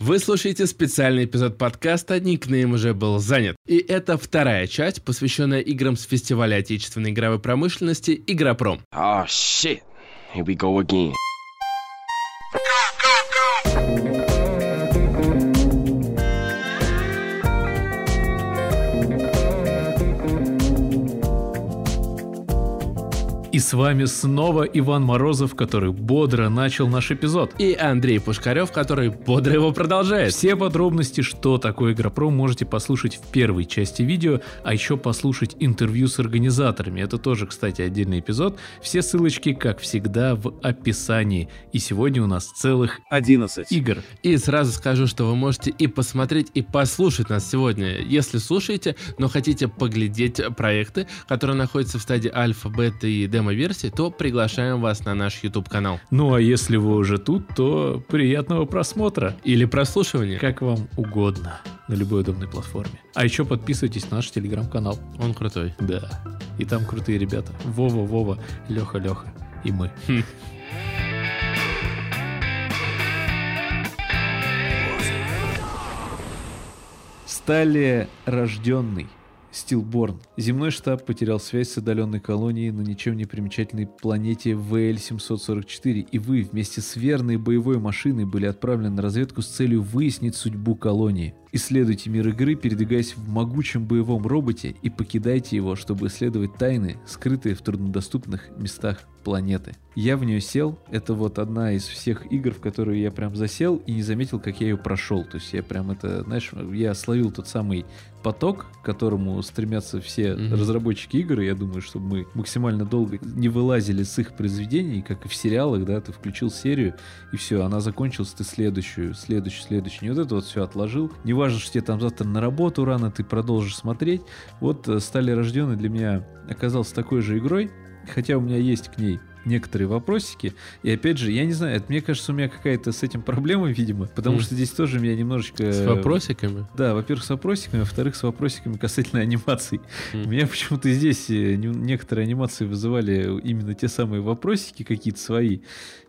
Вы слушаете специальный эпизод подкаста «Никнейм уже был занят». И это вторая часть, посвященная играм с фестиваля отечественной игровой промышленности «Игропром». Oh shit. Here we go again. С вами снова Иван Морозов, который бодро начал наш эпизод. И Андрей Пушкарев, который бодро его продолжает. Все подробности, что такое Игропром, можете послушать в первой части видео, а еще послушать интервью с организаторами. Это тоже, кстати, отдельный эпизод. Все ссылочки, как всегда, в описании. И сегодня у нас целых 11 игр. И сразу скажу, что вы можете и посмотреть, и послушать нас сегодня, если слушаете, но хотите поглядеть проекты, которые находятся в стадии альфа, бета и демо-версии, то приглашаем вас на наш YouTube-канал. Ну а если вы уже тут, то приятного просмотра. Или прослушивания. Как вам угодно. На любой удобной платформе. А еще подписывайтесь на наш телеграм-канал. Он крутой. Да. И там крутые ребята. Вова, Вова, Леха, Леха. И мы. Стали рожденный. Стилборн. Земной штаб потерял связь с отдаленной колонией на ничем не примечательной планете ВЛ-744, и вы вместе с верной боевой машиной были отправлены на разведку с целью выяснить судьбу колонии. Исследуйте мир игры, передвигаясь в могучем боевом роботе и покидайте его, чтобы исследовать тайны, скрытые в труднодоступных местах планеты. Я в нее сел, это вот одна из всех игр, в которые я прям засел и не заметил, как я ее прошел. То есть я прям это, знаешь, я словил тот самый поток, к которому стремятся все Мгм. разработчики игр, и я думаю, чтобы мы максимально долго не вылазили с их произведений, как и в сериалах, да, ты включил серию, и все, она закончилась, ты следующую, следующую, следующую. Не вот это вот все отложил. Не важно, что тебе там завтра на работу рано, ты продолжишь смотреть. Вот э, «Стали рожденные» для меня оказался такой же игрой, хотя у меня есть к ней некоторые вопросики. И опять же, я не знаю, это, мне кажется, у меня какая-то с этим проблема, видимо, потому Мгм. что здесь тоже меня немножечко... С вопросиками. Да, во-первых, с вопросиками, во-вторых, с вопросиками касательно анимаций. Мгм. Меня почему-то здесь э, не- некоторые анимации вызывали именно те самые вопросики какие-то свои.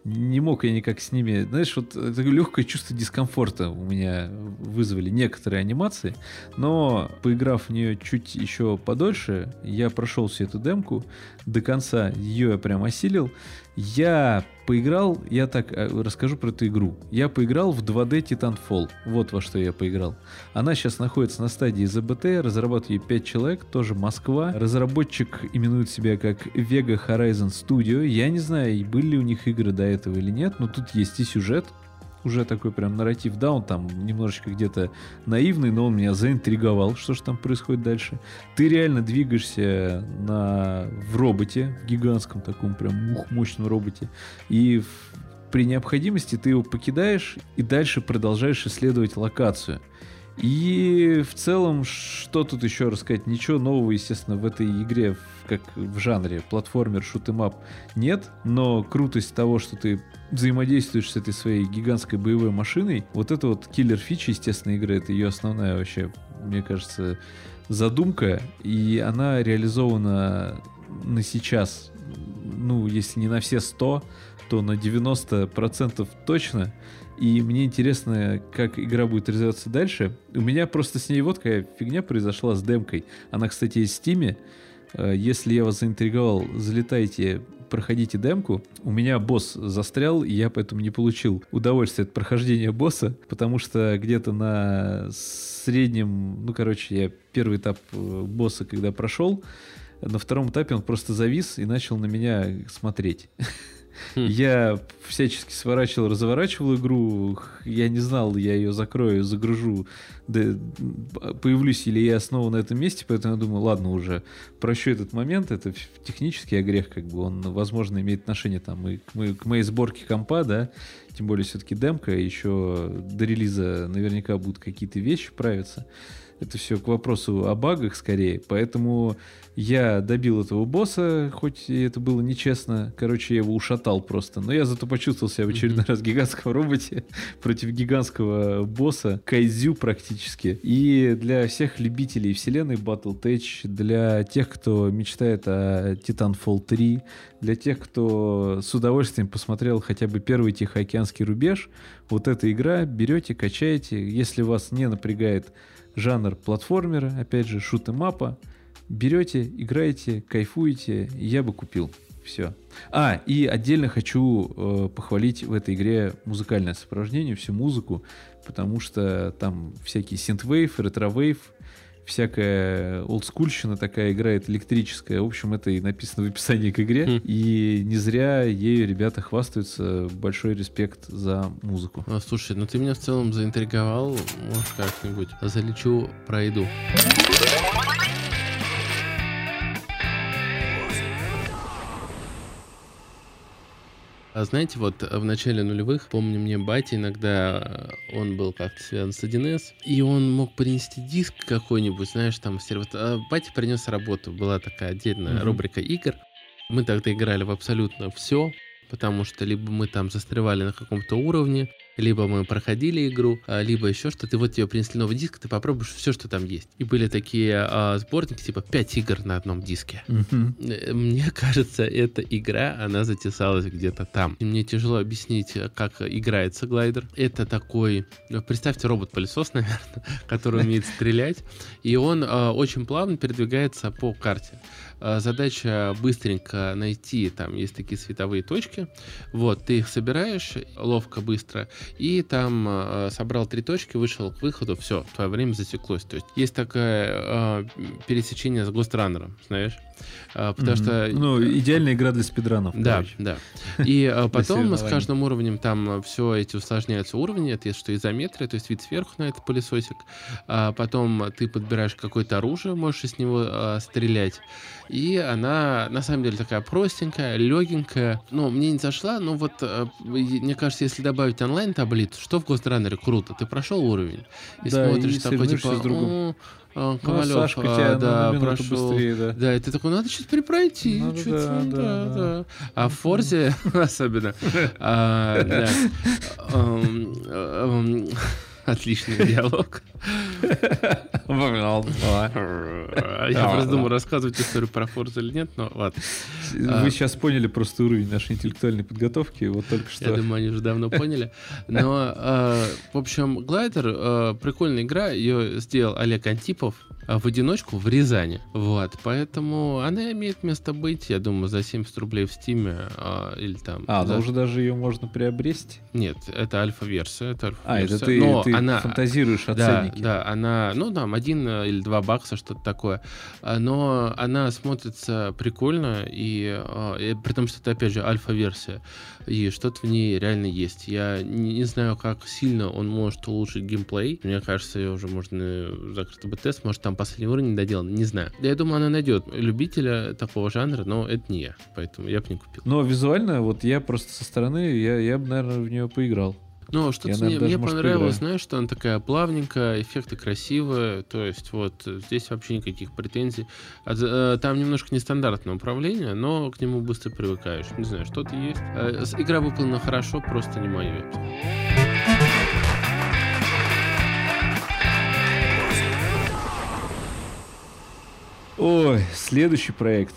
Не мог я никак с ними... Знаешь, вот такое легкое чувство дискомфорта у меня вызвали некоторые анимации, но поиграв в нее чуть еще подольше, я прошел всю эту демку до конца, ее я прям осилил. Я поиграл, я так э, расскажу про эту игру. Я поиграл в 2D Titanfall. Вот во что я поиграл. Она сейчас находится на стадии ЗБТ, разрабатывает ее 5 человек, тоже Москва. Разработчик именует себя как Vega Horizon Studio. Я не знаю, были ли у них игры до этого или нет, но тут есть и сюжет, уже такой прям нарратив, да, он там немножечко где-то наивный, но он меня заинтриговал, что же там происходит дальше. Ты реально двигаешься на, в роботе, в гигантском таком прям мощном роботе, и при необходимости ты его покидаешь и дальше продолжаешь исследовать локацию. И в целом, что тут еще рассказать? Ничего нового, естественно, в этой игре, как в жанре платформер, шутемап нет, но крутость того, что ты взаимодействуешь с этой своей гигантской боевой машиной, вот это вот киллер фича, естественно, игры, это ее основная вообще, мне кажется, задумка, и она реализована на сейчас, ну, если не на все 100, то на 90% точно. И мне интересно, как игра будет развиваться дальше. У меня просто с ней вот какая фигня произошла с демкой. Она, кстати, есть в Стиме. Э, Если я вас заинтриговал, залетайте, проходите демку. У меня босс застрял, и я поэтому не получил удовольствия от прохождения босса, потому что где-то на среднем, ну, короче, я первый этап э, босса, когда прошел, на втором этапе он просто завис и начал на меня смотреть. Хм. Я всячески сворачивал, разворачивал игру. Я не знал, я ее закрою, загружу, да, появлюсь или я снова на этом месте, поэтому я думаю, ладно, уже прощу этот момент, это технический грех, как бы он, возможно, имеет отношение там и к, мо- к моей сборке компа, да, тем более все-таки демка, еще до релиза наверняка будут какие-то вещи правиться. Это все к вопросу о багах скорее, поэтому я добил этого босса, хоть и это было нечестно. Короче, я его ушатал просто. Но я зато почувствовал себя в очередной раз в гигантском роботе против гигантского босса, кайдзю практически. И для всех любителей вселенной Battletech, для тех, кто мечтает о Titanfall 3, Для тех, кто с удовольствием посмотрел хотя бы первый Тихоокеанский рубеж, вот эта игра берете, качаете. Если вас не напрягает жанр платформера, опять же, шут и мапа, берете, играете, кайфуете, я бы купил. Все. А, и отдельно хочу э, похвалить в этой игре музыкальное сопровождение, всю музыку, потому что там всякий синтвейв, ретровейв, всякая олдскульщина такая играет электрическая. В общем, это и написано в описании к игре. Хм. И не зря ею ребята хвастаются. Большой респект за музыку. А, слушай, ну ты меня в целом заинтриговал. Может, как-нибудь залечу, пройду. А знаете, вот в начале нулевых, помню, мне батя иногда, э, он был как-то связан с 1С, и он мог принести диск какой-нибудь, знаешь, там, сервис. А батя принес работу, была такая отдельная Мгм. рубрика игр. Мы тогда играли в абсолютно все, потому что либо мы там застревали на каком-то уровне, либо мы проходили игру, а, либо еще что-то. И вот тебе принесли новый диск, ты попробуешь все, что там есть. И были такие а, сборники, типа 5 игр на одном диске. Э, Мне кажется, эта игра, она затесалась где-то там. И мне тяжело объяснить, э, как играется глайдер. Это такой, ну, представьте, робот-пылесос, наверное, который умеет стрелять. И он э, очень плавно передвигается по карте. Э, Задача быстренько найти, там есть такие световые точки. Вот, ты их собираешь ловко, быстро, и там э, собрал три точки, вышел к выходу, все, твое время засеклось. То есть есть такое э, пересечение с Гостранером, знаешь? Э, Потому Мгм. что Ну, идеальная игра для спидранов. да, короче. да. И э, потом с каждым уровнем там все эти усложняются уровни. Это что изометрия, то есть вид сверху на этот пылесосик. А потом ты подбираешь какое-то оружие, можешь из него э, стрелять. И она на самом деле такая простенькая, легенькая. Ну, мне не зашла, но вот э, мне кажется, если добавить онлайн-таблицу, что в Гостранере круто, ты прошел уровень и Да, смотришь и такой типа, с другом. «О, а, Ну, а Сашка а, тебя да, на прошел. быстрее, да. Да, и ты такой, надо что-то перепройти. Надо, чё-то, да, да, да. А в Форзе особенно. а, Отличный диалог. Я просто думаю, рассказывать историю про Форзу или нет, но ладно. А. Вы сейчас поняли просто уровень нашей интеллектуальной подготовки. Вот только Я что. думаю, они уже давно поняли. Но, э, в общем, Глайдер э, прикольная игра. Ее сделал Олег Антипов в одиночку в Рязани. Вот, поэтому она имеет место быть, я думаю, за 70 рублей в Стиме а, или там. А, за- ну уже даже ее можно приобрести. Нет, это альфа-версия. Это А, альфа-версия. это ты, Но ты она, фантазируешь о да, ценнике. да, она, ну там один э, или два бакса, что-то такое. А, Но она смотрится прикольно, и, э, и при том, что это опять же альфа-версия, и что-то в ней реально есть. Я не, не знаю, как сильно он может улучшить геймплей. Мне кажется, ее уже можно закрытый бета-тест, может там последний уровень доделан, не знаю. Я думаю, она найдет любителя такого жанра, но это не я, поэтому я бы не купил. Но визуально, вот я просто со стороны, я, я бы, наверное, в нее поиграл. Ну, что-то мне, мне может, понравилось, поиграю. знаешь, что она такая плавненькая, эффекты красивые, то есть вот здесь вообще никаких претензий. А за- э, Там немножко нестандартное управление, но к нему быстро привыкаешь. Не знаю, что-то есть. Э, Игра выполнена хорошо, просто не мое Ой, следующий проект.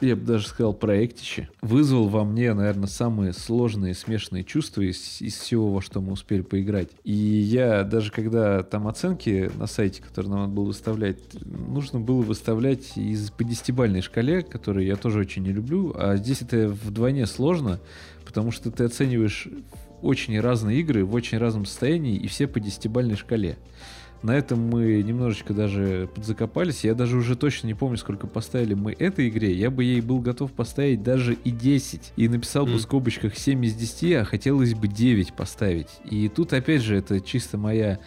Я бы даже сказал проектище. Вызвал во мне, наверное, самые сложные смешанные чувства из, из всего, во что мы успели поиграть. И я даже когда там оценки на сайте, который нам надо было выставлять, нужно было выставлять из по десятибальной шкале, которую я тоже очень не люблю. А здесь это вдвойне сложно, потому что ты оцениваешь очень разные игры в очень разном состоянии и все по десятибальной шкале. На этом мы немножечко даже подзакопались. Я даже уже точно не помню, сколько поставили мы этой игре. Я бы ей был готов поставить даже и 10. И написал бы Мгм. в скобочках 7 из 10, а хотелось бы 9 поставить. И тут, опять же, это чисто моя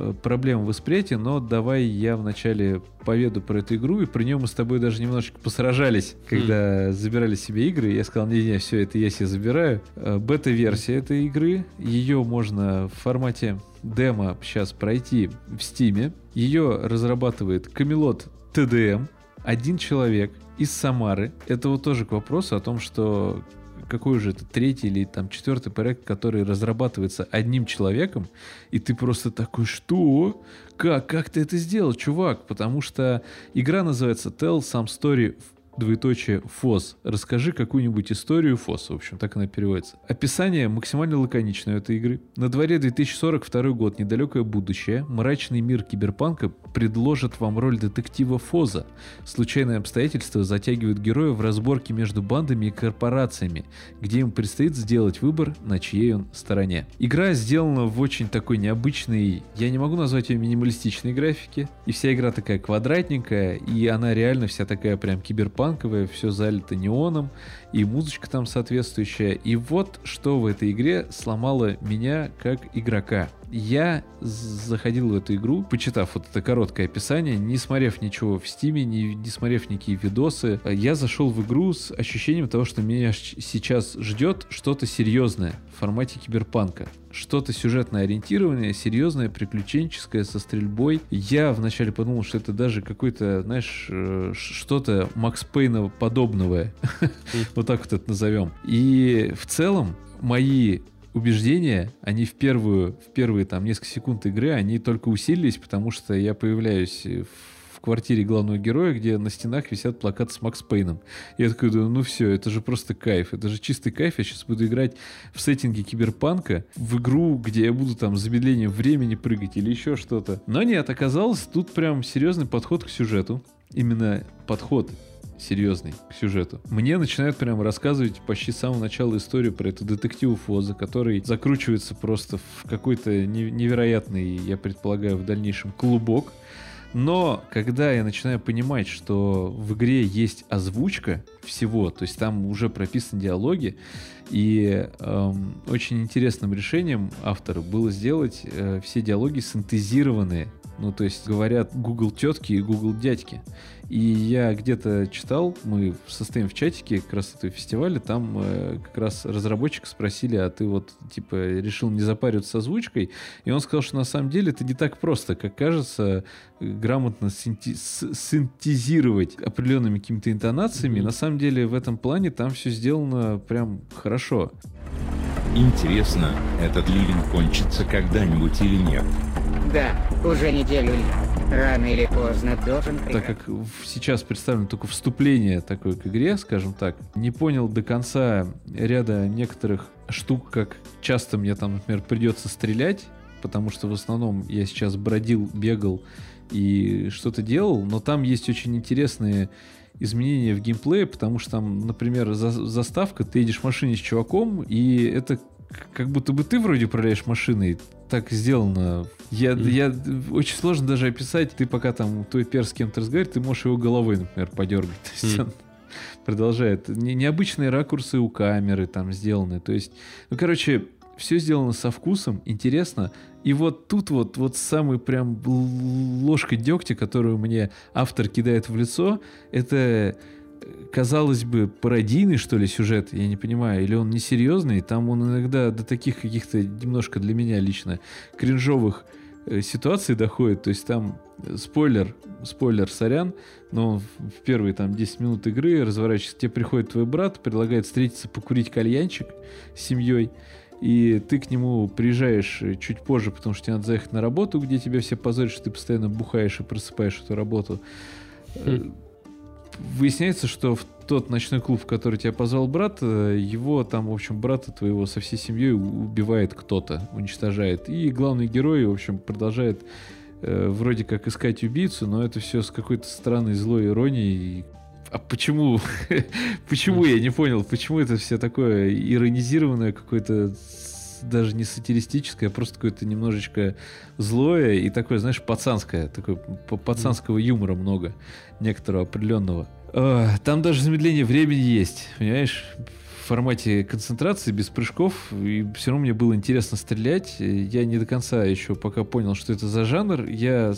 э, проблема восприятия, но давай я вначале поведу про эту игру, и про нее мы с тобой даже немножечко посражались, когда забирали себе игры. Я сказал, не-не, все, это я себе забираю. Э, Бета-версия этой игры, ее можно в формате демо сейчас пройти в Стиме. Ее разрабатывает Камелот ТДМ, один человек из Самары. Это вот тоже к вопросу о том, что какой же это третий или там четвертый проект, который разрабатывается одним человеком, и ты просто такой, что? Как? Как ты это сделал, чувак? Потому что игра называется Tell Some Story двоеточие ФОС. Расскажи какую-нибудь историю ФОС. В общем, так она переводится. Описание максимально лаконичное этой игры. На дворе 2042 год, недалекое будущее. Мрачный мир киберпанка предложит вам роль детектива ФОЗа. Случайные обстоятельства затягивают героя в разборки между бандами и корпорациями, где им предстоит сделать выбор, на чьей он стороне. Игра сделана в очень такой необычной, я не могу назвать ее минималистичной графике. И вся игра такая квадратненькая, и она реально вся такая прям киберпанковая, все залито неоном, и музычка там соответствующая. И вот что в этой игре сломало меня как игрока. Я заходил в эту игру, почитав вот это короткое описание, не смотрев ничего в стиме, не, не смотрев никакие видосы, я зашел в игру с ощущением того, что меня сейчас ждет что-то серьезное в формате киберпанка. Что-то сюжетно ориентированное, серьезное, приключенческое, со стрельбой. Я вначале подумал, что это даже какой-то, знаешь, э, что-то Макс Пейна подобного. Вот так вот это назовем. И в целом мои убеждения, они в первую, в первые там несколько секунд игры, они только усилились, потому что я появляюсь в квартире главного героя, где на стенах висят плакаты с Макс Пейном. Я такой думаю, ну все, это же просто кайф, это же чистый кайф, я сейчас буду играть в сеттинге киберпанка, в игру, где я буду там замедлением времени прыгать или еще что-то. Но нет, оказалось, тут прям серьезный подход к сюжету. Именно подход серьезный к сюжету. Мне начинают прям рассказывать почти с самого начала историю про эту детективу Фоза, который закручивается просто в какой-то невероятный, я предполагаю, в дальнейшем клубок. Но когда я начинаю понимать, что в игре есть озвучка всего, то есть там уже прописаны диалоги, и эм, очень интересным решением автора было сделать э, все диалоги синтезированные. Ну, то есть говорят Google тетки и Google дядьки. И я где-то читал, мы состоим в чатике этого фестиваля, там э, как раз разработчик спросили, а ты вот типа решил не запариваться с озвучкой? И он сказал, что на самом деле это не так просто, как кажется, грамотно синтезировать определенными какими-то интонациями. Mm-hmm. На самом деле в этом плане там все сделано прям хорошо. Интересно, этот ливень кончится когда-нибудь или нет? Да, уже неделю ли. Рано или поздно должен Так как сейчас представлено только вступление такое к игре, скажем так, не понял до конца ряда некоторых штук, как часто мне там, например, придется стрелять, потому что в основном я сейчас бродил, бегал и что-то делал, но там есть очень интересные изменения в геймплее, потому что там, например, за заставка, ты едешь в машине с чуваком, и это как будто бы ты вроде управляешь машиной, так сделано. Я, mm. я очень сложно даже описать. Ты пока там твой перс с кем-то разговаривает, ты можешь его головой, например, подергать. То есть mm. он продолжает. Не, необычные ракурсы у камеры там сделаны. То есть, ну, короче, все сделано со вкусом, интересно. И вот тут вот, вот самый прям ложка дегтя, которую мне автор кидает в лицо, это казалось бы, пародийный, что ли, сюжет, я не понимаю, или он несерьезный, там он иногда до таких каких-то немножко для меня лично кринжовых э, ситуаций доходит, то есть там э, спойлер, спойлер, сорян, но в первые там 10 минут игры разворачивается, тебе приходит твой брат, предлагает встретиться, покурить кальянчик с семьей, и ты к нему приезжаешь э, чуть позже, потому что тебе надо заехать на работу, где тебя все позорят, что ты постоянно бухаешь и просыпаешь эту работу. Mm выясняется, что в тот ночной клуб, в который тебя позвал брат, э, его там, в общем, брата твоего со всей семьей убивает кто-то, уничтожает. И главный герой, в общем, продолжает э, вроде как искать убийцу, но это все с какой-то странной злой иронией. А почему? почему я не понял? Почему это все такое иронизированное, какое-то даже не сатиристическое, а просто какое-то немножечко злое и такое, знаешь, пацанское, такое пацанского юмора много, некоторого определенного. Там даже замедление времени есть, понимаешь? В формате концентрации, без прыжков, и все равно мне было интересно стрелять. Я не до конца еще пока понял, что это за жанр. Я,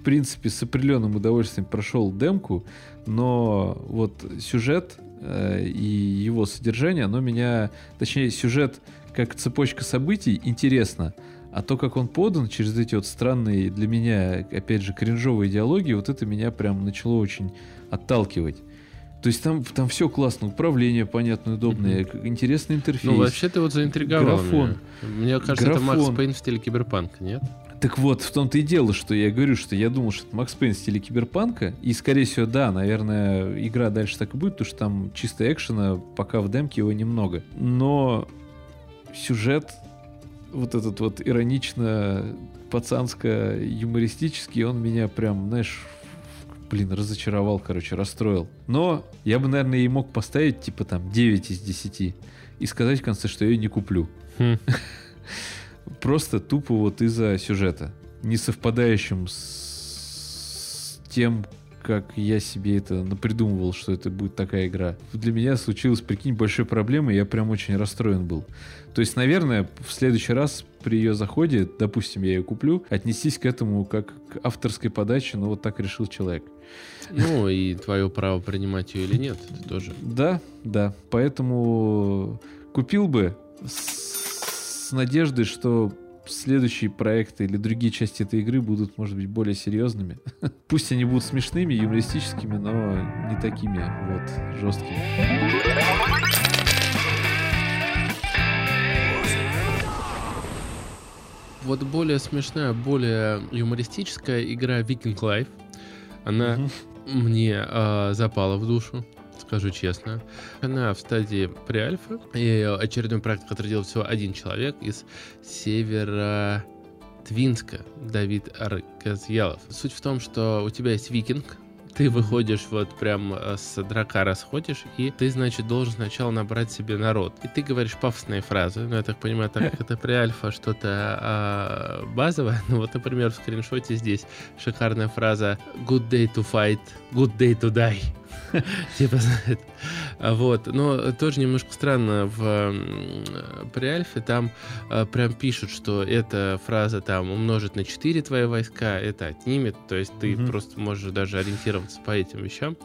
в принципе, с определенным удовольствием прошел демку, но вот сюжет э, и его содержание, оно меня, точнее, сюжет как цепочка событий интересно, а то, как он подан через эти вот странные для меня, опять же, кринжовые диалоги, вот это меня прям начало очень отталкивать. То есть там, там все классно, управление понятное, удобное, mm-hmm. интересный интерфейс. Ну, вообще ты вот заинтриговал Графон. Меня. Мне кажется, Графон. это Макс Пейн в стиле киберпанка, нет? Так вот, в том-то и дело, что я говорю, что я думал, что это Макс Пейн в стиле киберпанка. И, скорее всего, да, наверное, игра дальше так и будет, потому что там чисто экшена, пока в демке его немного. Но сюжет вот этот вот иронично пацанско-юмористический, он меня прям, знаешь, блин, разочаровал, короче, расстроил. Но я бы, наверное, и мог поставить, типа, там, 9 из 10 и сказать в конце, что я ее не куплю. Хм. Просто тупо вот из-за сюжета, не совпадающим с тем, как я себе это напридумывал, что это будет такая игра. Для меня случилась, прикинь, большой проблемой, я прям очень расстроен был. То есть, наверное, в следующий раз при ее заходе, допустим, я ее куплю, отнестись к этому как к авторской подаче, но вот так решил человек. Ну, и твое право принимать ее или нет, это тоже. Да, да. Поэтому купил бы с, с надеждой, что следующие проекты или другие части этой игры будут, может быть, более серьезными. Пусть они будут смешными, юмористическими, но не такими вот жесткими. Вот более смешная, более юмористическая игра Viking Life. Она Мгм. мне а, запала в душу, скажу честно. Она в стадии преальфа. И очередной проект, который делал всего один человек из севера Твинска, Давид Арказьялов. Суть в том, что у тебя есть викинг, ты выходишь вот прям э, с дракара сходишь, и ты, значит, должен сначала набрать себе народ. И ты говоришь пафосные фразы. Ну, я так понимаю, так как это преальфа что-то а, базовое. Ну, вот, например, в скриншоте здесь шикарная фраза «Good day to fight, good day to die». Типа, Вот. Но тоже немножко странно в при Альфе там э, прям пишут, что эта фраза там умножит на 4 твои войска, это отнимет, то есть ты просто можешь даже ориентироваться по этим вещам.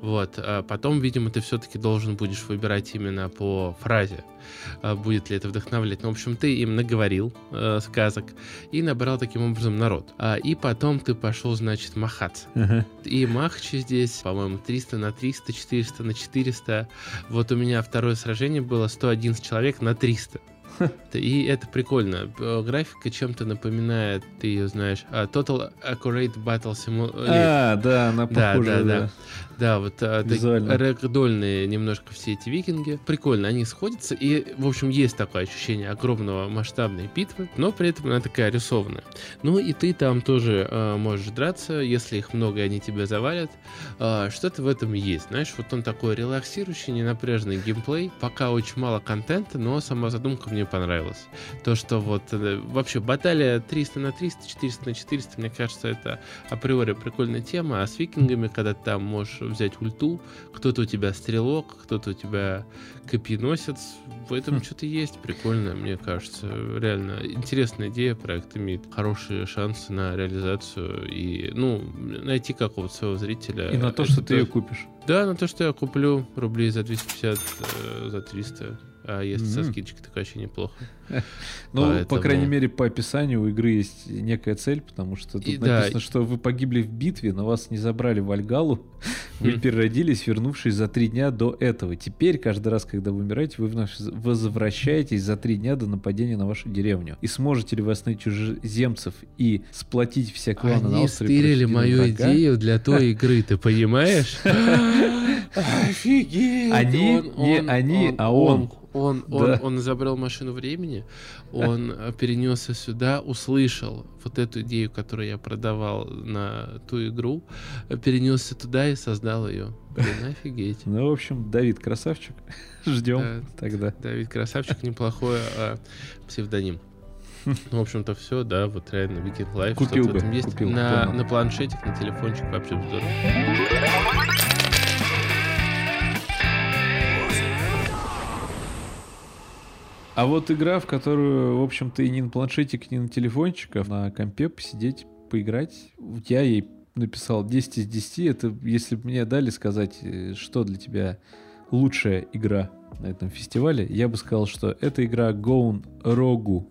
Вот. А потом, видимо, ты все-таки должен будешь выбирать именно по фразе, а, будет ли это вдохновлять. Ну, в общем, ты им наговорил э, сказок и набрал таким образом народ. А, и потом ты пошел, значит, махаться. Ага. И махчи здесь, по-моему, 300 на 300, 400 на 400. Вот у меня второе сражение было 111 человек на 300. И это прикольно. Э, Графика чем-то напоминает, ты ее знаешь, а, Total Accurate Battle Simulator. А, да, она похожа, да, да. да. Да, вот а, рэгдольные немножко все эти викинги. Прикольно, они сходятся, и, в общем, есть такое ощущение огромного масштабной битвы, но при этом она такая рисованная. Ну и ты там тоже а, можешь драться, если их много, и они тебя завалят. А, что-то в этом есть, знаешь, вот он такой релаксирующий, ненапряженный геймплей. Пока очень мало контента, но сама задумка мне понравилась. То, что вот э, вообще баталия 300 на 300, 400 на 400, мне кажется, это априори прикольная тема, а с викингами, когда ты там можешь взять ульту, кто-то у тебя стрелок, кто-то у тебя копьеносец, в этом Хм. что-то есть прикольное, мне кажется. Реально интересная идея, проект имеет хорошие шансы на реализацию и, ну, найти какого-то своего зрителя. И на то, Это что ты ее купишь. Да, на то, что я куплю рублей за 250, э, за 300. А если со скидочкой, так вообще неплохо. Ну, по Поэтому- крайней мере, по описанию у игры есть некая цель, потому что тут И да, написано, и- что вы погибли в битве, но вас не забрали в Альгалу. Вы Хм. переродились, вернувшись за три дня до этого. Теперь, каждый раз, когда вы умираете, вы вновь возвращаетесь за три дня до нападения на вашу деревню. И сможете ли вы остановить чужеземцев и сплотить все кланы на Они острове стырили мою врага? идею для той игры, ты понимаешь? Офигеть! Они? Не они, а он. Он, Да. он, он изобрел машину времени, он э, перенесся сюда, услышал вот эту идею, которую я продавал на ту игру, перенесся туда и создал ее. Блин, офигеть. Ну, в общем, Давид красавчик. Ждем Да. тогда. Давид Красавчик, неплохой а, псевдоним. Ну, в общем-то, все, да, вот реально Weekend Life. Купил бы, есть. купил, на, на планшетик, на телефончик вообще здорово. А вот игра, в которую, в общем-то, и не на планшетик, не на телефончик, а на компе посидеть, поиграть, я ей написал 10 из 10. Это если бы мне дали сказать, э, что для тебя лучшая игра на этом фестивале, я бы сказал, что это игра Rogue.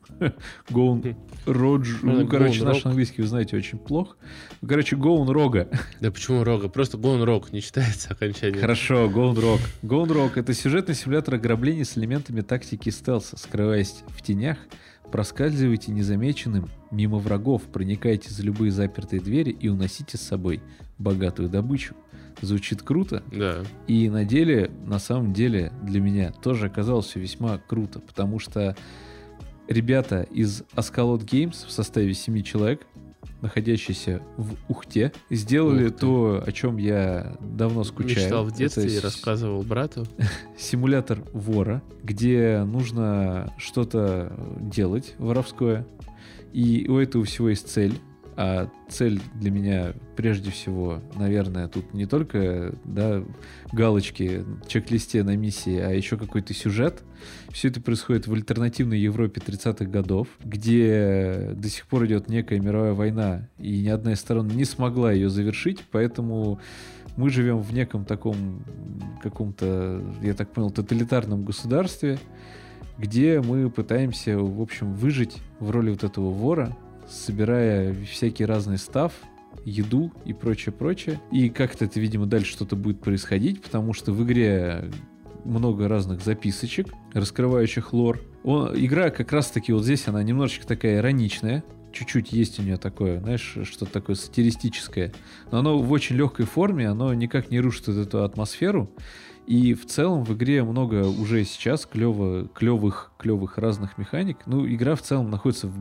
Gone Rogue. Правильно, Ну, короче, наш английский, вы знаете, очень плох. Ну, Короче, Gone Рога. Да почему Рога? Просто Gone Rock не читается окончание. Хорошо, Gone Rock. Gone Rock — это сюжетный симулятор ограблений с элементами тактики стелса, скрываясь в тенях, Проскальзывайте незамеченным мимо врагов, проникайте за любые запертые двери и уносите с собой богатую добычу. Звучит круто, Да. и на деле, на самом деле, для меня тоже оказалось все весьма круто, потому что ребята из Ascalot Games в составе 7 человек, находящиеся в Ухте, сделали Ух ты. то, о чем я давно скучаю. Мечтал в детстве Это и рассказывал брату. симулятор вора, где нужно что-то делать воровское. И у этого всего есть цель. А цель для меня прежде всего, наверное, тут не только да, галочки, чек-листе на миссии, а еще какой-то сюжет. Все это происходит в альтернативной Европе 30-х годов, где до сих пор идет некая мировая война, и ни одна из сторон не смогла ее завершить, поэтому мы живем в неком таком каком-то, я так понял, тоталитарном государстве, где мы пытаемся, в общем, выжить в роли вот этого вора, собирая всякий разный став, еду и прочее, прочее. И как-то это, видимо, дальше что-то будет происходить, потому что в игре много разных записочек, раскрывающих лор. О, игра как раз-таки вот здесь, она немножечко такая ироничная, чуть-чуть есть у нее такое, знаешь, что-то такое сатиристическое. Но оно в очень легкой форме, оно никак не рушит эту атмосферу. И в целом в игре много уже сейчас клево, клевых, клевых разных механик. Ну, игра в целом находится в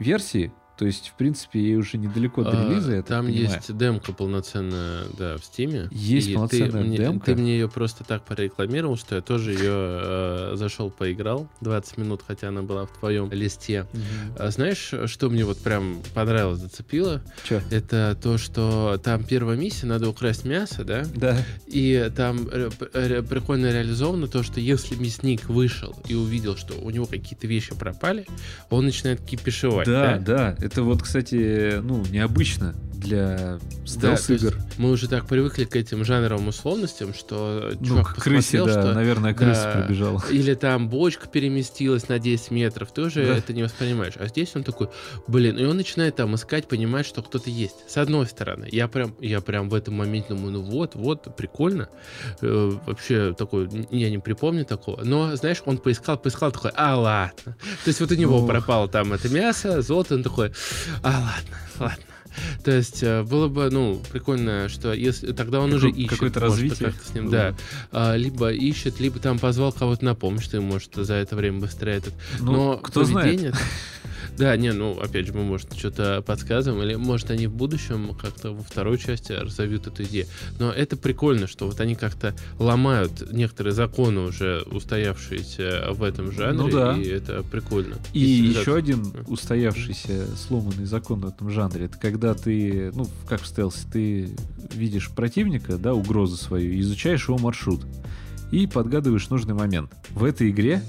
бета-версии, то есть, в принципе, ей уже недалеко до А, релиза, так Там есть демка полноценная, да, в Стиме. Есть И полноценная ты мне, демка? Ты мне ее просто так порекламировал, что я тоже ее э, зашел, поиграл 20 минут, хотя она была в твоем листе. Мгм. А знаешь, что мне вот прям понравилось, зацепило? Чё? Это то, что там первая миссия, надо украсть мясо, да? Да. И там э, прикольно реализовано то, что если мясник вышел и увидел, что у него какие-то вещи пропали, он начинает кипишевать. Да, Да, да, это вот, кстати, ну, необычно для Да, стелс-игр. есть мы уже так привыкли к этим жанровым условностям, что ну, чувак к крысе, да, что наверное, крыса да, пробежала. Или там бочка переместилась на 10 метров, ты уже Да. это не воспринимаешь. А здесь он такой, блин, и он начинает там искать, понимать, что кто-то есть. С одной стороны, я прям, я прям в этом моменте думаю, ну вот, вот, прикольно. Э, вообще такой, я не припомню такого. Но, знаешь, он поискал, поискал, такой, а ладно. То есть вот у него Ну. пропало там это мясо, золото, он такой, а ладно, ладно. То есть э, было бы, ну, прикольно, что если тогда он уже Какое- ищет. какое-то может, развитие как-то с ним, было. да. А, либо ищет, либо там позвал кого-то на помощь, ты может за это время быстрее этот. Ну, Но кто знает. Да, не, ну, опять же, мы, может, что-то подсказываем, или, может, они в будущем как-то во второй части разовьют эту идею. Но это прикольно, что вот они как-то ломают некоторые законы, уже устоявшиеся в этом жанре, Ну да. и это прикольно. И еще один устоявшийся сломанный закон в этом жанре, это когда ты, ну, как в стелсе, ты видишь противника, да, угрозу свою, изучаешь его маршрут и подгадываешь нужный момент. В этой игре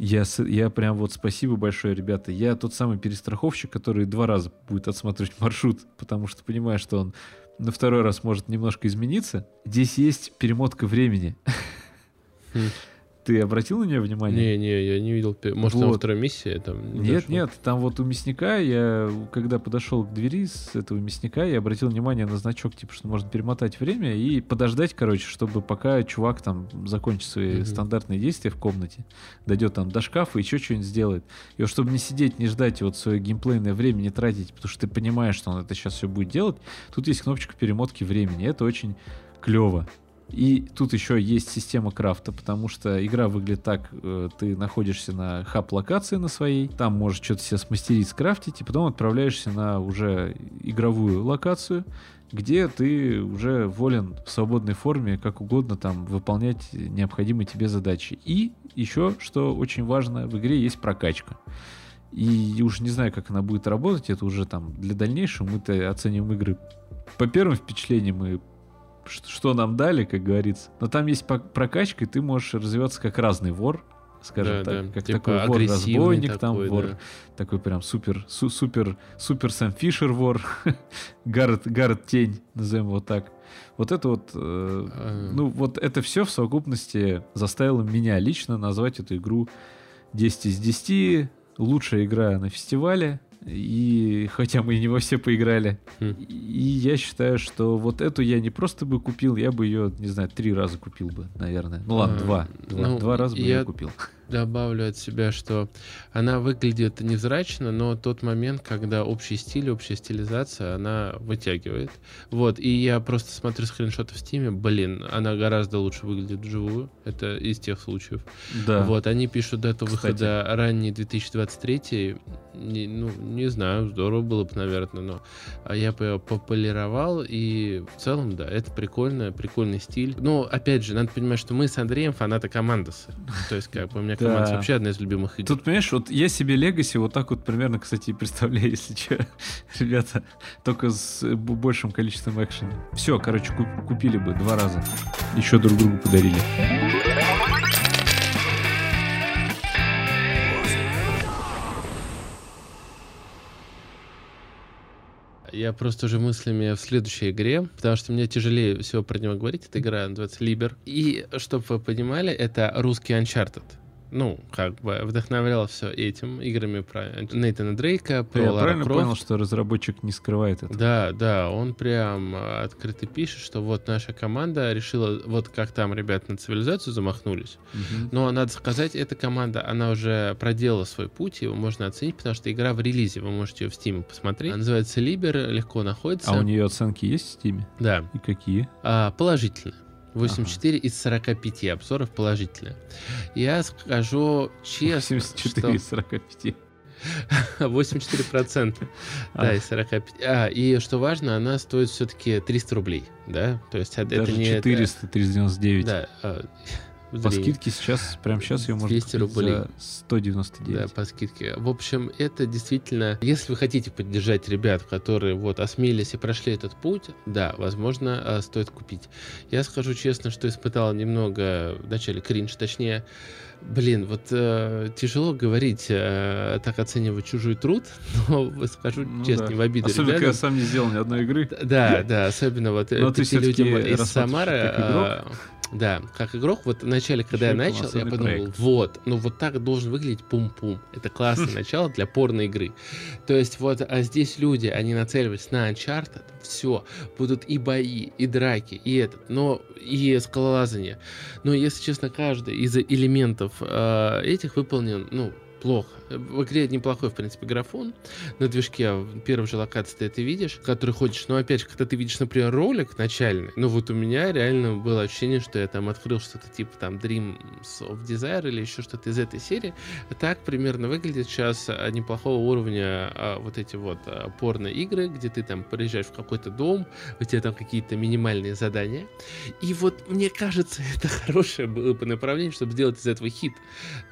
я, я прям вот спасибо большое, ребята. Я тот самый перестраховщик, который два раза будет отсматривать маршрут, потому что понимаю, что он на второй раз может немножко измениться. Здесь есть перемотка времени. Ты обратил на нее внимание? Не, не, я не видел. Может, там Вот. вторая миссия там не Нет, дошел? нет, там вот у мясника, я когда подошел к двери с этого мясника, я обратил внимание на значок, типа, что можно перемотать время и подождать, короче, чтобы пока чувак там закончит свои Мгм. стандартные действия в комнате, дойдет там до шкафа и еще что-нибудь сделает. И вот чтобы не сидеть, не ждать, и вот свое геймплейное время не тратить, потому что ты понимаешь, что он это сейчас все будет делать, тут есть кнопочка перемотки времени. Это очень клево. И тут еще есть система крафта, потому что игра выглядит так, э, ты находишься на хаб-локации на своей, там можешь что-то себе смастерить, скрафтить, и потом отправляешься на уже игровую локацию, где ты уже волен в свободной форме, как угодно там выполнять необходимые тебе задачи. И еще, что очень важно, в игре есть прокачка. И уж не знаю, как она будет работать, это уже там для дальнейшего. Мы-то оценим игры по первым впечатлениям и что нам дали, как говорится. Но там есть прокачка, и ты можешь развиваться как разный вор, скажем Да, так, да. как Типа такой вор-разбойник, там такой, вор, да. такой прям супер, су- супер, супер Сэм Фишер вор, Гаррет, Гаррет Тень, назовем его так. Вот это вот, э, А. ну вот это все в совокупности заставило меня лично назвать эту игру 10 из 10, лучшая игра на фестивале, и хотя мы не во все поиграли. Хм. И я считаю, что вот эту я не просто бы купил, я бы ее, не знаю, три раза купил бы, наверное. Ну ладно, А, два. Два, ну, два раза бы я я- ее купил. Добавлю от себя, что она выглядит невзрачно, но тот момент, когда общий стиль, общая стилизация, она вытягивает. Вот, и я просто смотрю скриншоты в стиме, блин, она гораздо лучше выглядит вживую. Это из тех случаев. Да. Вот, они пишут дату Кстати. выхода ранний 2023. Не, ну, не знаю, здорово было бы, наверное, но а я бы её пополировал, и в целом, да, это прикольно, прикольный стиль. Но, опять же, надо понимать, что мы с Андреем фанаты Командоса. То есть, как бы, у меня Да. Вообще одна из любимых игр. Тут, понимаешь, вот я себе Легаси вот так вот примерно, кстати, и представляю, если что, ребята, только с большим количеством экшена. Все, короче, ку- купили бы два раза. Еще друг другу подарили. Я просто уже мыслями в следующей игре, потому что мне тяжелее всего про него говорить. Эта игра называется Либер. И, чтобы вы понимали, это русский Uncharted. Ну, как бы вдохновлял все этим играми про Нейтана Дрейка, про Я Лара правильно Крофт. понял, что разработчик не скрывает это? Да, да, он прям э, открыто пишет, что вот наша команда решила, вот как там ребята на цивилизацию замахнулись. Мгм. Но надо сказать, эта команда, она уже проделала свой путь, его можно оценить, потому что игра в релизе, вы можете ее в Steam посмотреть. Она называется Liber, легко находится. А у нее оценки есть в Стиме? Да, И какие? а, положительная. 84 из 45 обзоров положительные. Я скажу честно, 74 из 45. что 84 процента. Да, А. из 45. А, и что важно, она стоит все-таки 300 рублей, да? То есть это Даже не... 400, 399. Да, а, По скидке сейчас, прямо сейчас ее можно 200 купить рублей. за 199. Да, по скидке. В общем, это действительно, если вы хотите поддержать ребят, которые вот осмелились и прошли этот путь, да, возможно, а, стоит купить. Я скажу честно, что испытал немного вначале кринж, точнее, блин, вот э, тяжело говорить, э, так оценивать чужой труд, но скажу Ну честно, да. в обиду Особенно, когда ребятам. сам не сделал ни одной игры. Да, да, особенно вот Но э, всё-таки люди из Самары. а, Да, как игрок, вот вначале, когда я Ещё и начал, я подумал, проект. вот, ну вот так должен выглядеть пум-пум. Это классное начало для порно-игры. То есть вот а здесь люди, они нацеливались на Uncharted, все, будут и бои, и драки, и этот, но и скалолазание. Но, если честно, каждый из элементов э, этих выполнен, ну, плохо. В игре неплохой, в принципе, графон. На движке в первой же локации ты это видишь, в которой ходишь. Но опять же, когда ты видишь, например, ролик начальный, ну вот у меня реально было ощущение, что я там открыл что-то типа там Dreams of Desire или еще что-то из этой серии. Так примерно выглядит сейчас а, неплохого уровня а, вот эти вот а, порно-игры, где ты там приезжаешь в какой-то дом, у тебя там какие-то минимальные задания. И вот мне кажется, это хорошее было бы направление, чтобы сделать из этого хит.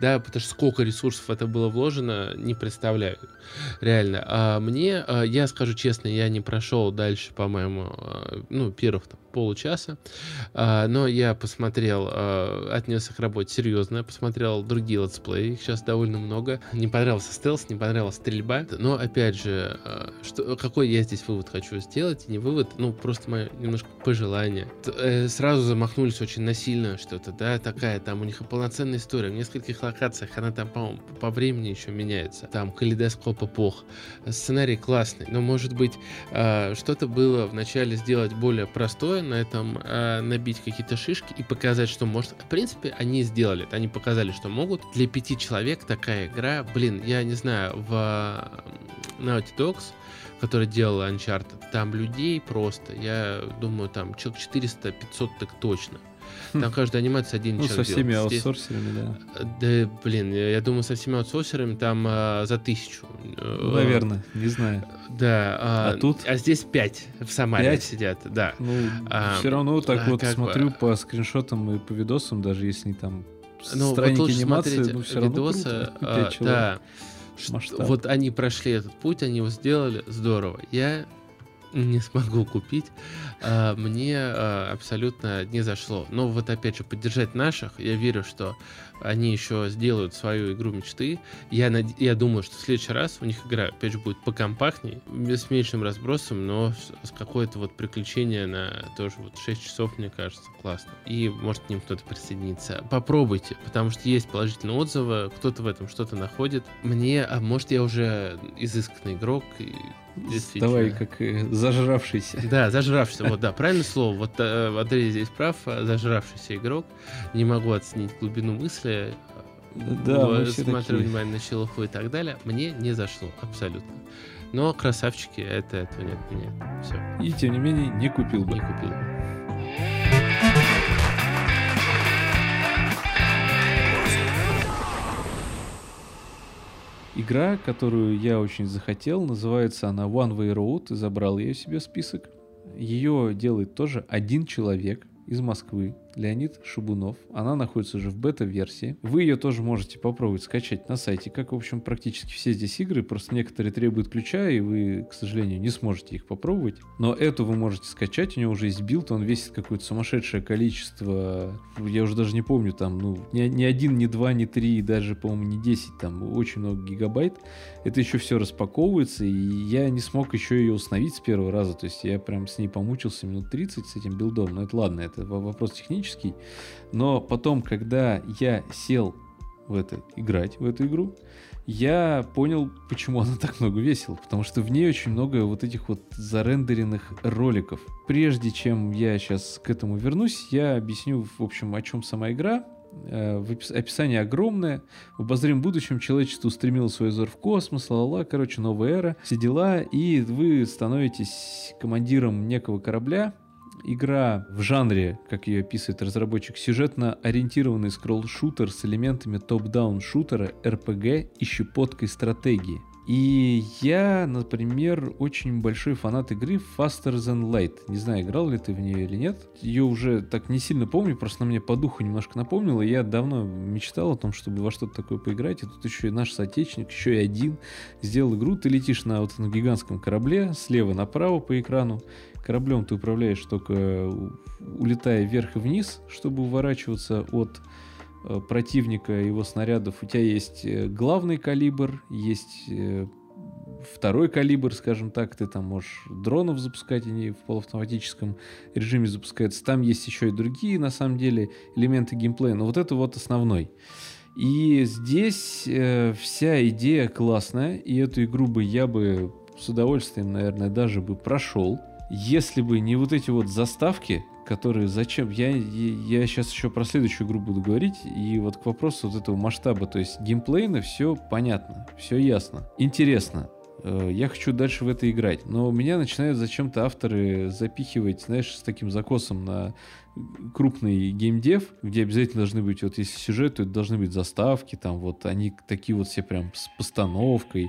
Да, потому что сколько ресурсов это было вложено, не представляю. Реально. А мне, а, я скажу честно, я не прошел дальше, по-моему, а, ну, первых там, получаса. А, но я посмотрел, а, отнесся к работе серьезно, посмотрел другие летсплеи, их сейчас довольно много. Не понравился стелс, не понравилась стрельба. Но, опять же, а, что, какой я здесь вывод хочу сделать? Не вывод, ну, просто мое немножко пожелание. Э, сразу замахнулись очень насильно что-то, да, такая, там у них полноценная история. В нескольких локациях она там, по-моему, по времени еще меняется. Там калейдоскоп эпох. Сценарий классный, но, может быть, что-то было вначале сделать более простое, на этом а, набить какие-то шишки и показать, что может. В принципе, они сделали это, они показали, что могут. Для пяти человек такая игра, блин, я не знаю, в Naughty Dogs, который делал Uncharted, там людей просто, я думаю, там человек 400-500 так точно. Там каждая анимация один Ну, со человек всеми делает. Аутсорсерами, да. да, блин, я думаю, со всеми аутсорсерами там а, за тысячу. Ну, наверное, не знаю. Да. А, А тут? А здесь пять в Самаре Пять? сидят, да. Ну, А, все равно так а, вот смотрю бы- по скриншотам и по видосам, даже если там Ну, вот странники лучше анимации, ну, все равно видосы, круто. а, да. Масштаб. Вот они прошли этот путь, они его сделали, здорово. Я не смогу купить, а, мне а, абсолютно не зашло. Но вот опять же, поддержать наших, я верю, что они еще сделают свою игру мечты. Я, над- я думаю, что в следующий раз у них игра, опять же, будет покомпактней, с меньшим разбросом, но с, какое-то вот приключение на тоже вот 6 часов, мне кажется, классно. И может к ним кто-то присоединиться. Попробуйте, потому что есть положительные отзывы, кто-то в этом что-то находит. Мне, а может, я уже изысканный игрок, и. Давай, как э, зажравшийся. Да, зажравшийся, вот да, правильное слово. Вот э, Андрей здесь прав, э, зажравшийся игрок. Не могу оценить глубину мысли. Да, мы смотрю внимательно на Челуху и так далее, мне не зашло абсолютно. Но красавчики, это этого не отменяет. Все, И тем не менее не купил бы. не купил. Игра, которую я очень захотел, называется она One Way Road, и забрал я себе список. Ее делает тоже один человек из Москвы, Леонид Шабунов. Она находится уже в бета-версии. Вы ее тоже можете попробовать скачать на сайте, как, в общем, практически все здесь игры. Просто некоторые требуют ключа, и вы, к сожалению, не сможете их попробовать. Но эту вы можете скачать, у него уже есть билд, он весит какое-то сумасшедшее количество, я уже даже не помню, там, ну, ни, ни один, ни два, ни три, даже, по-моему, не 10, там, очень много гигабайт. Это еще все распаковывается, и я не смог еще ее установить с первого раза, то есть я прям с ней помучился минут 30 с этим билдом, но это ладно, это вопрос технический. Но потом, когда я сел в это играть, в эту игру, я понял, почему она так много весила. Потому что в ней очень много вот этих вот зарендеренных роликов. Прежде чем я сейчас к этому вернусь, я объясню, в общем, о чем сама игра. Э, Описание огромное. В обозримом будущем человечество устремило свой взор в космос, ла-ла-ла, короче, новая эра, все дела, и вы становитесь командиром некого корабля, Игра в жанре, как ее описывает разработчик, сюжетно ориентированный скролл-шутер с элементами топ-даун шутера, RPG и щепоткой стратегии. И я, например, очень большой фанат игры Faster Than Light. Не знаю, играл ли ты в нее или нет. Ее уже так не сильно помню, просто она мне по духу немножко напомнила. Я давно мечтал о том, чтобы во что-то такое поиграть. И тут еще и наш соотечественник, еще и один, сделал игру. Ты летишь на вот этом гигантском корабле, слева направо по экрану. Кораблем ты управляешь только у- улетая вверх и вниз, чтобы уворачиваться от э, противника, его снарядов. У тебя есть э, главный калибр, есть э, второй калибр, скажем так, ты там можешь дронов запускать, они в полуавтоматическом режиме запускаются. Там есть еще и другие, на самом деле, элементы геймплея, но вот это вот основной. И здесь э, вся идея классная, и эту игру бы я бы с удовольствием, наверное, даже бы прошел, если бы не вот эти вот заставки, которые зачем... Я, я, сейчас еще про следующую игру буду говорить, и вот к вопросу вот этого масштаба, то есть геймплейно все понятно, все ясно, интересно. Э, Я хочу дальше в это играть, но меня начинают зачем-то авторы запихивать, знаешь, с таким закосом на крупный геймдев, где обязательно должны быть, вот если сюжет, то это должны быть заставки, там вот они такие вот все прям с постановкой,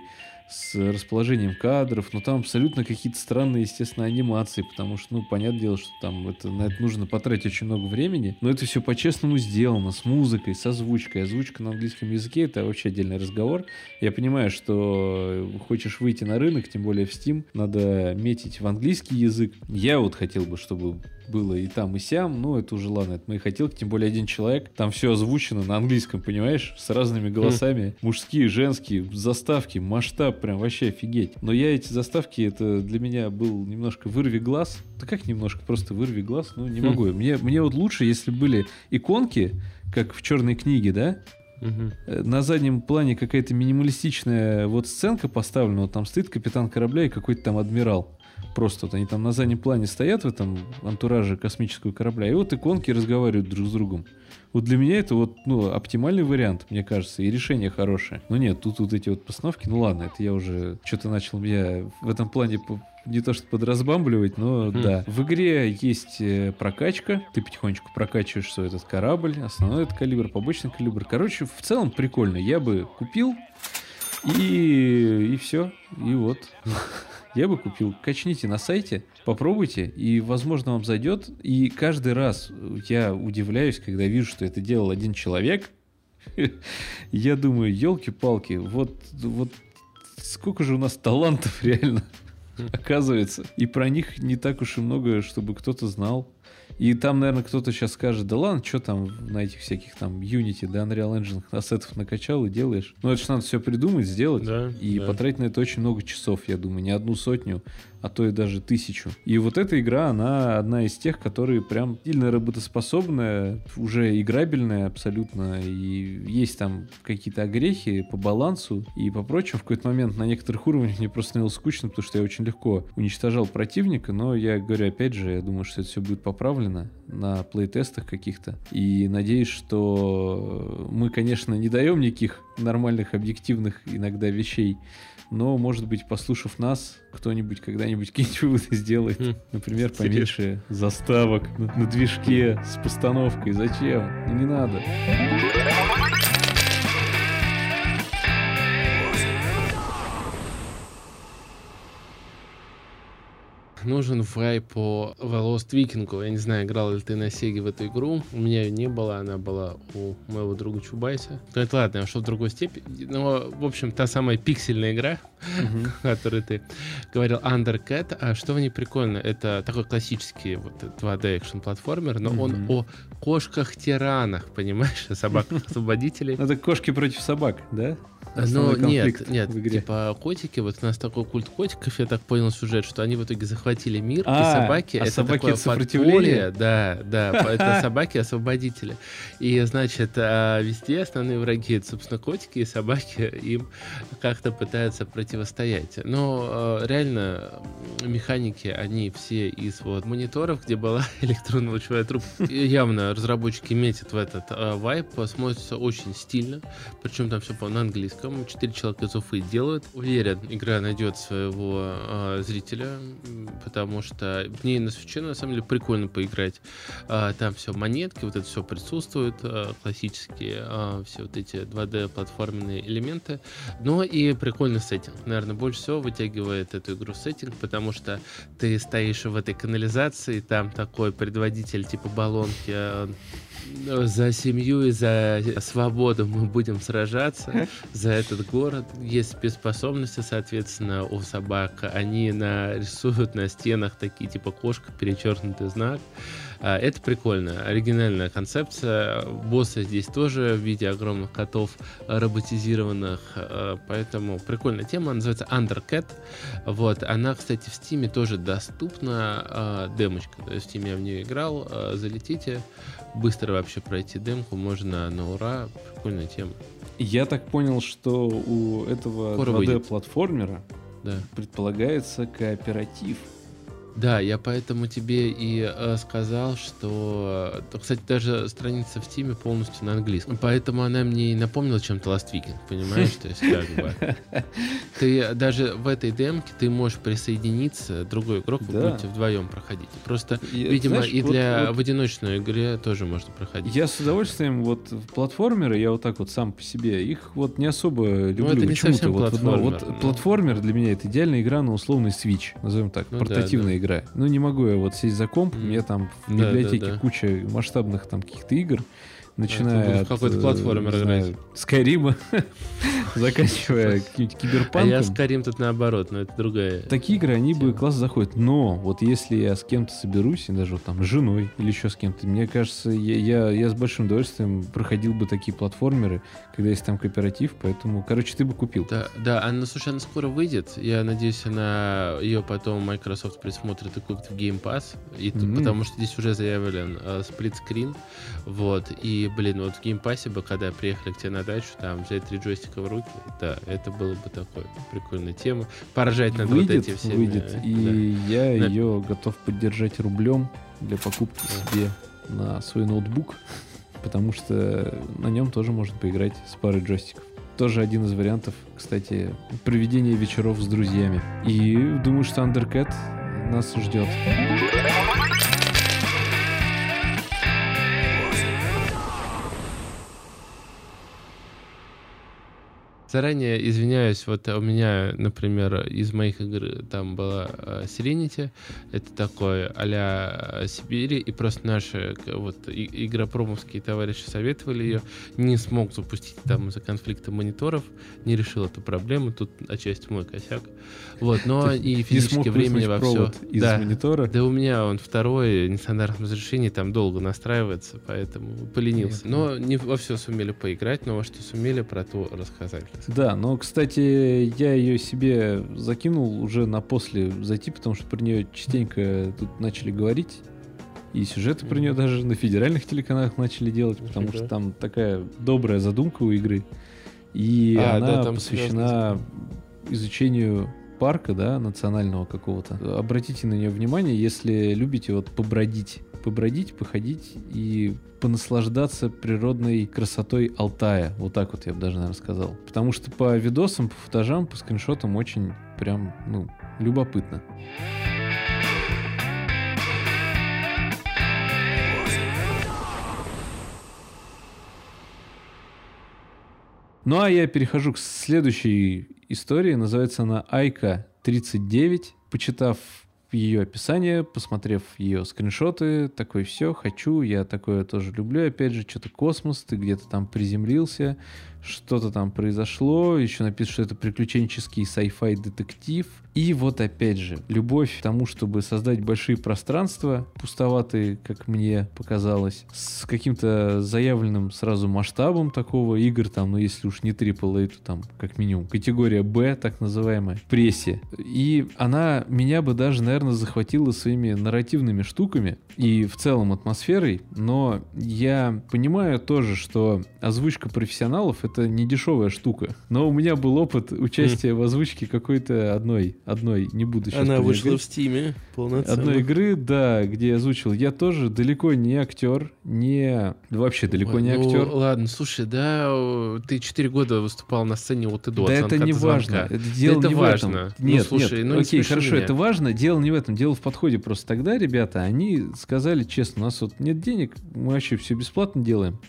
с расположением кадров, но там абсолютно какие-то странные, естественно, анимации, потому что, ну, понятное дело, что там это, на это нужно потратить очень много времени, но это все по-честному сделано, с музыкой, с озвучкой. Озвучка на английском языке — это вообще отдельный разговор. Я понимаю, что хочешь выйти на рынок, тем более в Steam, надо метить в английский язык. Я вот хотел бы, чтобы было и там, и сям, ну, это уже ладно, это мои хотелки, тем более один человек, там все озвучено на английском, понимаешь, с разными голосами, мужские, женские, заставки, масштаб, прям вообще офигеть. Но я эти заставки, это для меня был немножко вырви глаз, да как немножко, просто вырви глаз, ну, не Хм. могу. Мне, мне вот лучше, если были иконки, как в черной книге, да. Э, на заднем плане какая-то минималистичная вот сценка поставлена, вот там стоит капитан корабля и какой-то там адмирал. Просто вот они там на заднем плане стоят в этом антураже космического корабля, и вот иконки разговаривают друг с другом. Вот для меня это вот, ну, оптимальный вариант, мне кажется, и решение хорошее. Но нет, тут вот эти вот постановки, ну ладно, это я уже что-то начал меня в этом плане не то что подразбамбливать, но Хм. да. В игре есть э, прокачка, ты потихонечку прокачиваешь свой этот корабль, основной этот калибр, побочный калибр. Короче, в целом прикольно. Я бы купил, и, и все, и вот. Я бы купил. Качните на сайте, попробуйте, и, возможно, вам зайдет. И каждый раз я удивляюсь, когда вижу, что это делал один человек. Я думаю, елки-палки, вот, вот сколько же у нас талантов реально оказывается. И про них не так уж и много, чтобы кто-то знал. И там, наверное, кто-то сейчас скажет, да ладно, что там на этих всяких там Unity, да, Unreal Engine ассетов накачал и делаешь. Ну, это же надо все придумать, сделать. Да, И да. потратить на это очень много часов, я думаю, не одну сотню, а то и даже тысячу. И вот эта игра, она одна из тех, которые прям сильно работоспособная, уже играбельная абсолютно, и есть там какие-то огрехи по балансу и по прочему. В какой-то момент на некоторых уровнях мне просто становилось скучно, потому что я очень легко уничтожал противника, но я говорю, опять же, я думаю, что это все будет поправлено, на плейтестах каких-то. И надеюсь, что мы, конечно, не даем никаких нормальных, объективных иногда вещей, но, может быть, послушав нас, кто-нибудь когда-нибудь какие-нибудь выводы сделает. Хм, Например, поменьше заставок на, на движке с постановкой. Зачем? Ну, не надо. Нужен фрай по Lost Viking. Я не знаю, играл ли ты на Сеге в эту игру. У меня ее не было, она была у моего друга Чубайса. Ну это ладно, я ушел в другую степень. Но, в общем, та самая пиксельная игра, о которой ты говорил, Undercat. А что в ней прикольно? Это такой классический вот 2D экшен платформер, но он Мгм. о кошках-тиранах, понимаешь, собаках-освободителей. Это кошки против собак, да? Ну, Основной нет, конфликт нет, игре. типа котики, вот у нас такой культ котиков, я так понял сюжет, что они в итоге захватили мир, А, и собаки а это собаки такое сопротивление? подполье, да, да, это собаки-освободители. И, значит, а, везде основные враги, это, собственно, котики, и собаки им как-то пытаются противостоять. Но э, реально механики, они все из вот мониторов, где была электронно-лучевая трубка. Явно разработчики метят в этот э, вайп, смотрится очень стильно, причем там все на английском. Четыре человека из Уфы делают. Уверен, игра найдет своего э, зрителя, потому что в ней на свече на самом деле прикольно поиграть. А, там все монетки, вот это все присутствует, а, классические а, все вот эти 2D платформенные элементы. Но и прикольный сеттинг. Наверное, больше всего вытягивает эту игру сеттинг, потому что ты стоишь в этой канализации, там такой предводитель типа баллонки за семью и за свободу мы будем сражаться за этот город. Есть спецспособности, соответственно, у собак. Они нарисуют на стенах такие типа кошка, перечеркнутый знак. А, Это прикольно. Оригинальная концепция. Боссы здесь тоже в виде огромных котов роботизированных. а, Поэтому прикольная тема. Она называется Undercat. Вот. Она, кстати, в Стиме тоже доступна. а, Демочка. То есть в Стиме я в нее играл. Залетите. Быстро вообще пройти демку. Можно на ура. Прикольная тема. Я так понял, что у этого Скоро выйдет. 2D-платформера Да. предполагается кооператив. Да, я поэтому тебе и э, сказал, что, э, кстати, даже страница в Тиме полностью на английском. Поэтому она мне и напомнила чем-то Last Weekend, понимаешь? То есть, как бы. Ты даже в этой демке ты можешь присоединиться, другой игрок, вы Да. будете вдвоем проходить. Просто, И, видимо, знаешь, и вот- для вот в одиночной игре тоже можно проходить. Я с удовольствием вот в платформеры, я вот так вот сам по себе, их вот не особо люблю. Ну, это не Почему-то совсем вот, ну, вот платформер, но- платформер для меня это идеальная игра на условный Switch, назовем так, Ну да, портативная игра. Ну не могу я вот сесть за комп, у меня там в Да, да, библиотеке да. куча масштабных там каких-то игр, начиная от какой-то э, платформер играть. Скайрима, заканчивая каким-нибудь А я киберпанком. Скарим тут наоборот, но это другая. Такие игры, они бы тема. класс заходят. Но вот если я с кем-то соберусь, и даже там с женой или еще с кем-то, мне кажется, я, я, я с большим удовольствием проходил бы такие платформеры, когда есть там кооператив, поэтому, короче, ты бы купил. Да, да, она, слушай, она скоро выйдет. Я надеюсь, она ее потом Microsoft присмотрит и купит в Game Pass. И Мгм. Потому что здесь уже заявлен э, сплитскрин. Вот. И, блин, вот в Pass бы, когда приехали к тебе на дачу, там взять три джойстика в руки, да, это было бы такой прикольная тема. Поражать над вот выйдет, эти все. выйдет, и я Да. ее готов поддержать рублем для покупки себе на свой ноутбук, потому что на нем тоже можно поиграть с парой джойстиков. Тоже один из вариантов, кстати, проведения вечеров с друзьями. И думаю, что Undercat нас ждет. Заранее извиняюсь, вот у меня, например, из моих игр там была э, Serenity, это такой а-ля Сибири, и просто наши к- вот и- игропромовские товарищи советовали ее, не смог запустить там из-за конфликта мониторов, не решил эту проблему, тут отчасти мой косяк. Вот, но и физически времени во все. из Да, монитора. да у меня он второй, нестандартном разрешении, там долго настраивается, поэтому поленился. Но не во все сумели поиграть, но во что сумели, про то рассказать. Да, но, кстати, я ее себе закинул уже на после зайти, потому что про нее частенько тут начали говорить. И сюжеты про нее даже на федеральных телеканалах начали делать, потому что там такая добрая задумка у игры. И А, она да, там посвящена изучению парка, да, национального какого-то. Обратите на нее внимание, если любите вот побродить побродить, походить и понаслаждаться природной красотой Алтая. Вот так вот я бы даже, наверное, сказал. Потому что по видосам, по футажам, по скриншотам очень прям, ну, любопытно. Ну а я перехожу к следующей истории. Называется она Айка 39. Почитав ее описание, посмотрев ее скриншоты, такой все, хочу, я такое тоже люблю, опять же, что-то космос, ты где-то там приземлился, что-то там произошло, еще написано, что это приключенческий sci-fi детектив. И вот опять же, любовь к тому, чтобы создать большие пространства, пустоватые, как мне показалось, с каким-то заявленным сразу масштабом такого игр, там, ну если уж не AAA, то там как минимум категория B, так называемая, в прессе. И она меня бы даже, наверное, захватила своими нарративными штуками и в целом атмосферой, но я понимаю тоже, что озвучка профессионалов это не дешевая штука. Но у меня был опыт участия в озвучке какой-то одной, одной, не буду сейчас Она вышла в Стиме полноценно. одной игры, да, где я озвучил. Я тоже далеко не актер, не... Вообще далеко Ой, не ну, актер. ладно, слушай, да, ты 4 года выступал на сцене вот и до Да это не важно. Это дело это не важно. Ну, Нет, слушай, нет, ну, окей, хорошо, меня. это важно. Дело не в этом, дело в подходе. Просто тогда, ребята, они сказали честно, у нас вот нет денег, мы вообще все бесплатно делаем.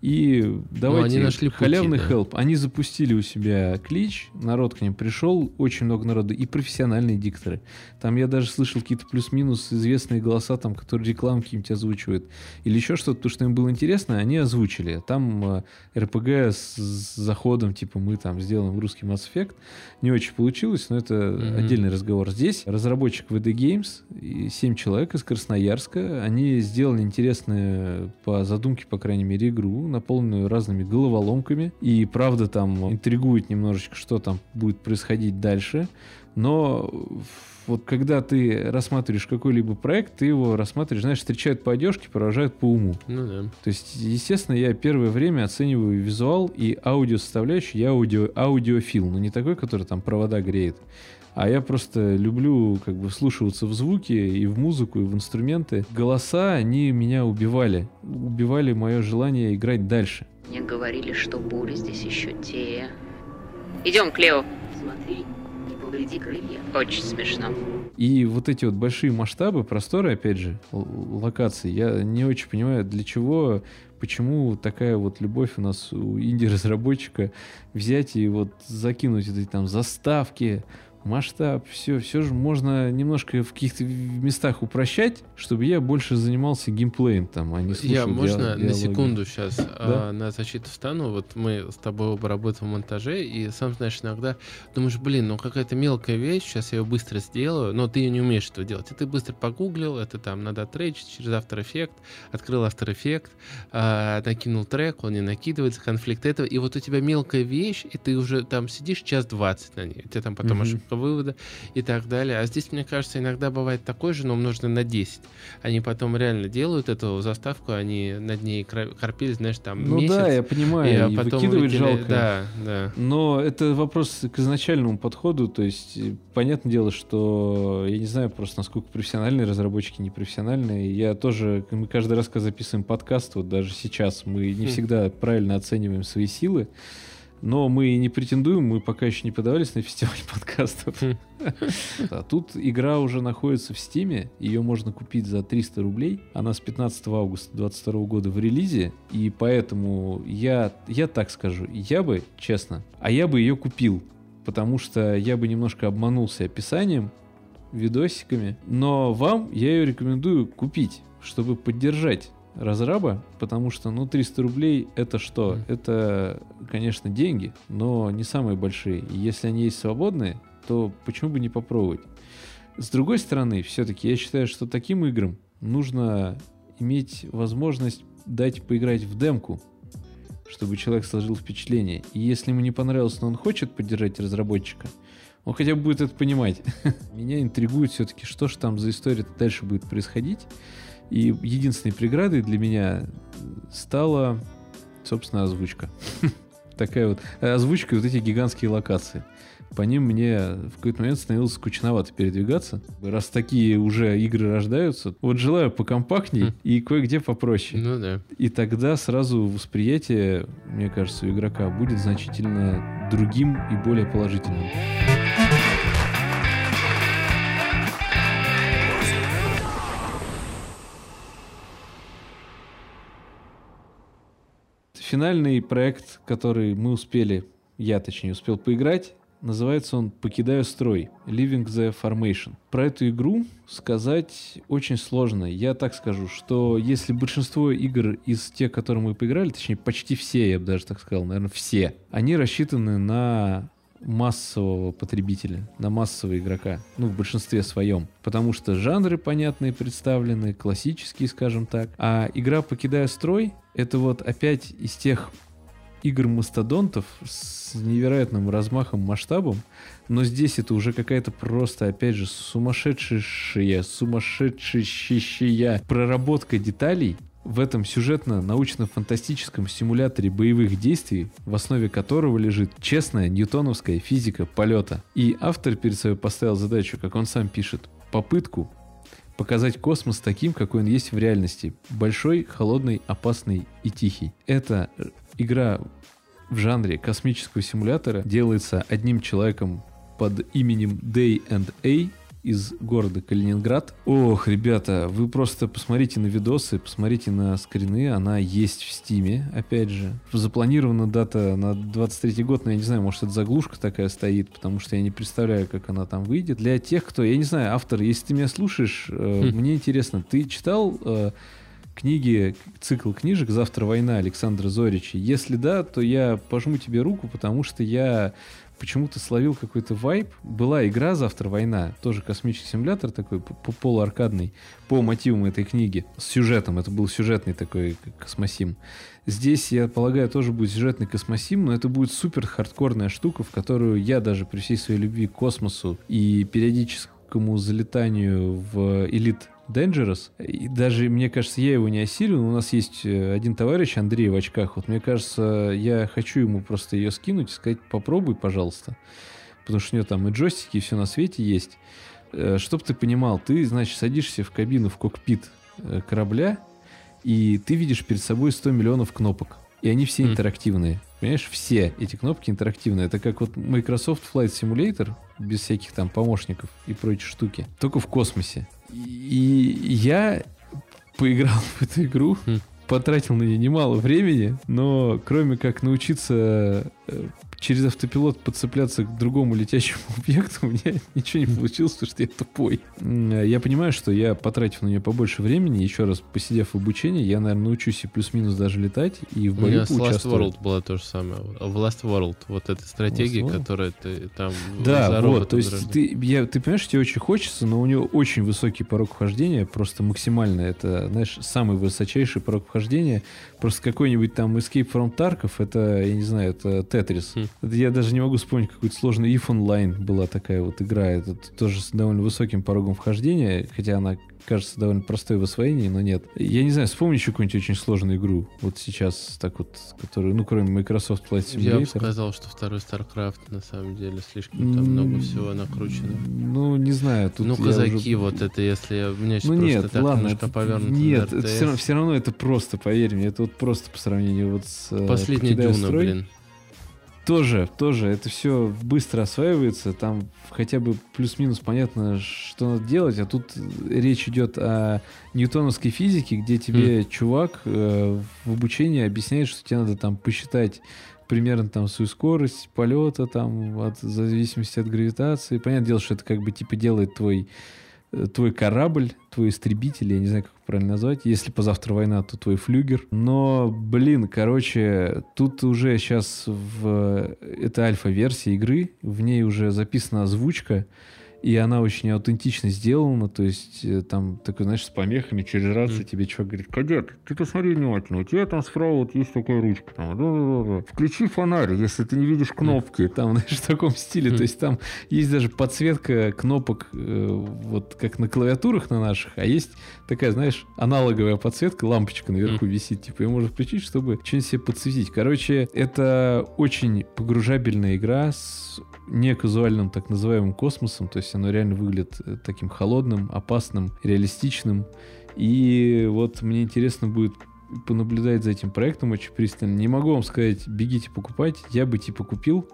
И давайте они нашли пути, халявный да. хелп. Они запустили у себя клич, народ к ним пришел, очень много народу, и профессиональные дикторы. Там я даже слышал какие-то плюс-минус известные голоса, там, которые рекламки какие-нибудь озвучивают. Или еще что-то, потому что им было интересно, они озвучили. Там э, РПГ с, с заходом, типа, мы там сделаем русский Mass Effect. Не очень получилось, но это Мгм. отдельный разговор. Здесь разработчик VD Games, 7 человек из Красноярска, они сделали интересную, по задумке, по крайней мере, игру, наполненную разными головоломками. И правда там интригует немножечко, что там будет происходить дальше. Но вот когда ты рассматриваешь какой-либо проект, ты его рассматриваешь, знаешь, встречают по одежке, провожают по уму. Ну да. То есть, естественно, я первое время оцениваю визуал и аудио составляющую. Я аудио, аудиофил, но не такой, который там провода греет. А я просто люблю как бы вслушиваться в звуки и в музыку, и в инструменты. Голоса, они меня убивали. Убивали мое желание играть дальше. Мне говорили, что бури здесь еще те. Идем, Клео. Смотри, не повреди крылья. Очень смешно. И вот эти вот большие масштабы, просторы, опять же, л- локаций, я не очень понимаю, для чего, почему такая вот любовь у нас у инди-разработчика взять и вот закинуть эти там заставки, масштаб, все, все же можно немножко в каких-то местах упрощать, чтобы я больше занимался геймплеем там, а не слушал Я, можно на диалоги. секунду сейчас на защиту встану? Вот мы с тобой оба работаем в монтаже, и сам знаешь, иногда думаешь, блин, ну какая-то мелкая вещь, сейчас я ее быстро сделаю, но ты не умеешь этого делать. И ты быстро погуглил, это там надо отречить через After Effects, открыл After Effects, а, накинул трек, он не накидывается, конфликт этого, и вот у тебя мелкая вещь, и ты уже там сидишь час 20 на ней, у тебя там потом Мгм. ошибка вывода и так далее. А здесь, мне кажется, иногда бывает такой же, но умноженный на 10. Они потом реально делают эту заставку, они над ней корпели, знаешь, там Ну месяц. да, я и, понимаю, а и потом выкидывать выкинули- жалко. Да, да. Но это вопрос к изначальному подходу, то есть э, понятное дело, что я не знаю просто, насколько профессиональные разработчики, непрофессиональные. Я тоже, мы каждый раз, когда записываем подкаст, вот даже сейчас, мы не Хм. всегда правильно оцениваем свои силы, но мы не претендуем, мы пока еще не подавались на фестиваль подкастов. А тут игра уже находится в Стиме, ее можно купить за 300 рублей. Она с 15 августа 2022 года в релизе, и поэтому я, я так скажу, я бы, честно, а я бы ее купил, потому что я бы немножко обманулся описанием, видосиками, но вам я ее рекомендую купить, чтобы поддержать разраба, потому что, ну, 300 рублей это что? Мгм. Это, конечно, деньги, но не самые большие. И если они есть свободные, то почему бы не попробовать? С другой стороны, все-таки я считаю, что таким играм нужно иметь возможность дать поиграть в демку, чтобы человек сложил впечатление. И если ему не понравилось, но он хочет поддержать разработчика, он хотя бы будет это понимать. Меня интригует все-таки, что же там за история дальше будет происходить. И единственной преградой для меня стала, собственно, озвучка. Такая вот э, озвучка вот эти гигантские локации. по ним мне в какой-то момент становилось скучновато передвигаться. Раз такие уже игры рождаются, вот желаю покомпактней Хм. и кое-где попроще. Ну да. И тогда сразу восприятие, мне кажется, у игрока будет значительно другим и более положительным. Финальный проект, который мы успели, я точнее успел поиграть, называется он «Покидаю строй» Leaving the Formation. Про эту игру сказать очень сложно. Я так скажу, что если большинство игр из тех, которые мы поиграли, точнее почти все, я бы даже так сказал, наверное, все, они рассчитаны на массового потребителя, на массового игрока, ну, в большинстве своем. Потому что жанры понятные представлены, классические, скажем так. А игра «Покидая строй» — это вот опять из тех игр-мастодонтов с невероятным размахом, масштабом, но здесь это уже какая-то просто, опять же, сумасшедшая, сумасшедшая проработка деталей в этом сюжетно-научно-фантастическом симуляторе боевых действий, в основе которого лежит честная ньютоновская физика полета. И автор перед собой поставил задачу, как он сам пишет, попытку показать космос таким, какой он есть в реальности. Большой, холодный, опасный и тихий. Это игра в жанре космического симулятора делается одним человеком под именем Day and A из города Калининград. Ох, ребята, вы просто посмотрите на видосы, посмотрите на скрины, она есть в Стиме, опять же. Запланирована дата на 23 год, но я не знаю, может это заглушка такая стоит, потому что я не представляю, как она там выйдет. Для тех, кто, я не знаю, автор, если ты меня слушаешь, э, мне интересно, ты читал э, книги, цикл книжек «Завтра война» Александра Зорича? Если да, то я пожму тебе руку, потому что я почему-то словил какой-то вайп. Была игра «Завтра война», тоже космический симулятор такой, полуаркадный, по мотивам этой книги, с сюжетом. Это был сюжетный такой космосим. Здесь, я полагаю, тоже будет сюжетный космосим, но это будет супер хардкорная штука, в которую я даже при всей своей любви к космосу и периодическому залетанию в элит Dangerous. И даже, мне кажется, я его не осилю. У нас есть э, один товарищ, Андрей в очках. Вот мне кажется, я хочу ему просто ее скинуть и сказать, попробуй, пожалуйста. Потому что у него там и джойстики, и все на свете есть. Э, Чтоб ты понимал, ты, значит, садишься в кабину, в кокпит э, корабля, и ты видишь перед собой 100 миллионов кнопок. И они все интерактивные. Понимаешь, все эти кнопки интерактивные. Это как вот Microsoft Flight Simulator, без всяких там помощников и прочей штуки. Только в космосе. И я поиграл в эту игру, Хм. потратил на нее немало времени, но кроме как научиться э, через автопилот подцепляться к другому летящему объекту, у меня ничего не получилось, потому что я тупой. Э, Я понимаю, что я, потратив на нее побольше времени, еще раз посидев в обучении, я, наверное, научусь и плюс-минус даже летать, и в У меня бою с Last. World было то же самое. В Last World, вот эта стратегия, которая ты там Да, вот, то есть ты, я, ты понимаешь, тебе очень хочется, но у него очень высокий порог вхождения, просто максимально, это, знаешь, самый высочайший порог вхождения, просто какой-нибудь там Escape from Tarkov, это, я не знаю, это Тетрис. Хм. Это я даже не могу вспомнить какой-то сложный If Online была такая вот игра, это тоже с довольно высоким порогом вхождения, хотя она кажется довольно простой в освоении, но нет. Я не знаю, вспомни еще какую-нибудь очень сложную игру, вот сейчас, так вот, которую, ну, кроме Microsoft Flight Я бы Simulator. сказал, что второй StarCraft на самом деле слишком там много всего накручено. Ну, не знаю. Тут ну, казаки, уже- вот это, если я- сейчас Ну просто нет, так ладно. это- повернуто нет, это все, RTS. равно это просто, поверь мне, это вот просто по сравнению вот с... э, Последняя «Покидая Дюна, строй». блин. Тоже, тоже, это все быстро осваивается, там хотя бы плюс-минус понятно, что надо делать, а тут речь идет о ньютоновской физике, где тебе чувак э, в обучении объясняет, что тебе надо там посчитать примерно там свою скорость полета, там, от, в зависимости от гравитации. Понятное дело, что это как бы типа делает твой твой корабль, твой истребитель, я не знаю, как правильно назвать. Если позавтра война, то твой флюгер. Но, блин, короче, тут уже сейчас в... Это альфа-версия игры, в ней уже записана озвучка, и она очень аутентично сделана, то есть э, там такой, знаешь, с помехами через рацию тебе чувак говорит, кадет, ты посмотри внимательно, у тебя там справа вот есть такая ручка, там, включи фонарь, если ты не видишь кнопки, там, знаешь, в таком стиле, то есть там есть даже подсветка кнопок, э, вот как на клавиатурах на наших, а есть такая, знаешь, аналоговая подсветка, лампочка наверху висит, типа, ее можно включить, чтобы что-нибудь себе подсветить. Короче, это очень погружабельная игра с неказуальным так называемым космосом, то есть оно реально выглядит э, таким холодным, опасным, реалистичным. И вот мне интересно будет понаблюдать за этим проектом очень пристально. Не могу вам сказать, бегите покупать. Я бы типа купил,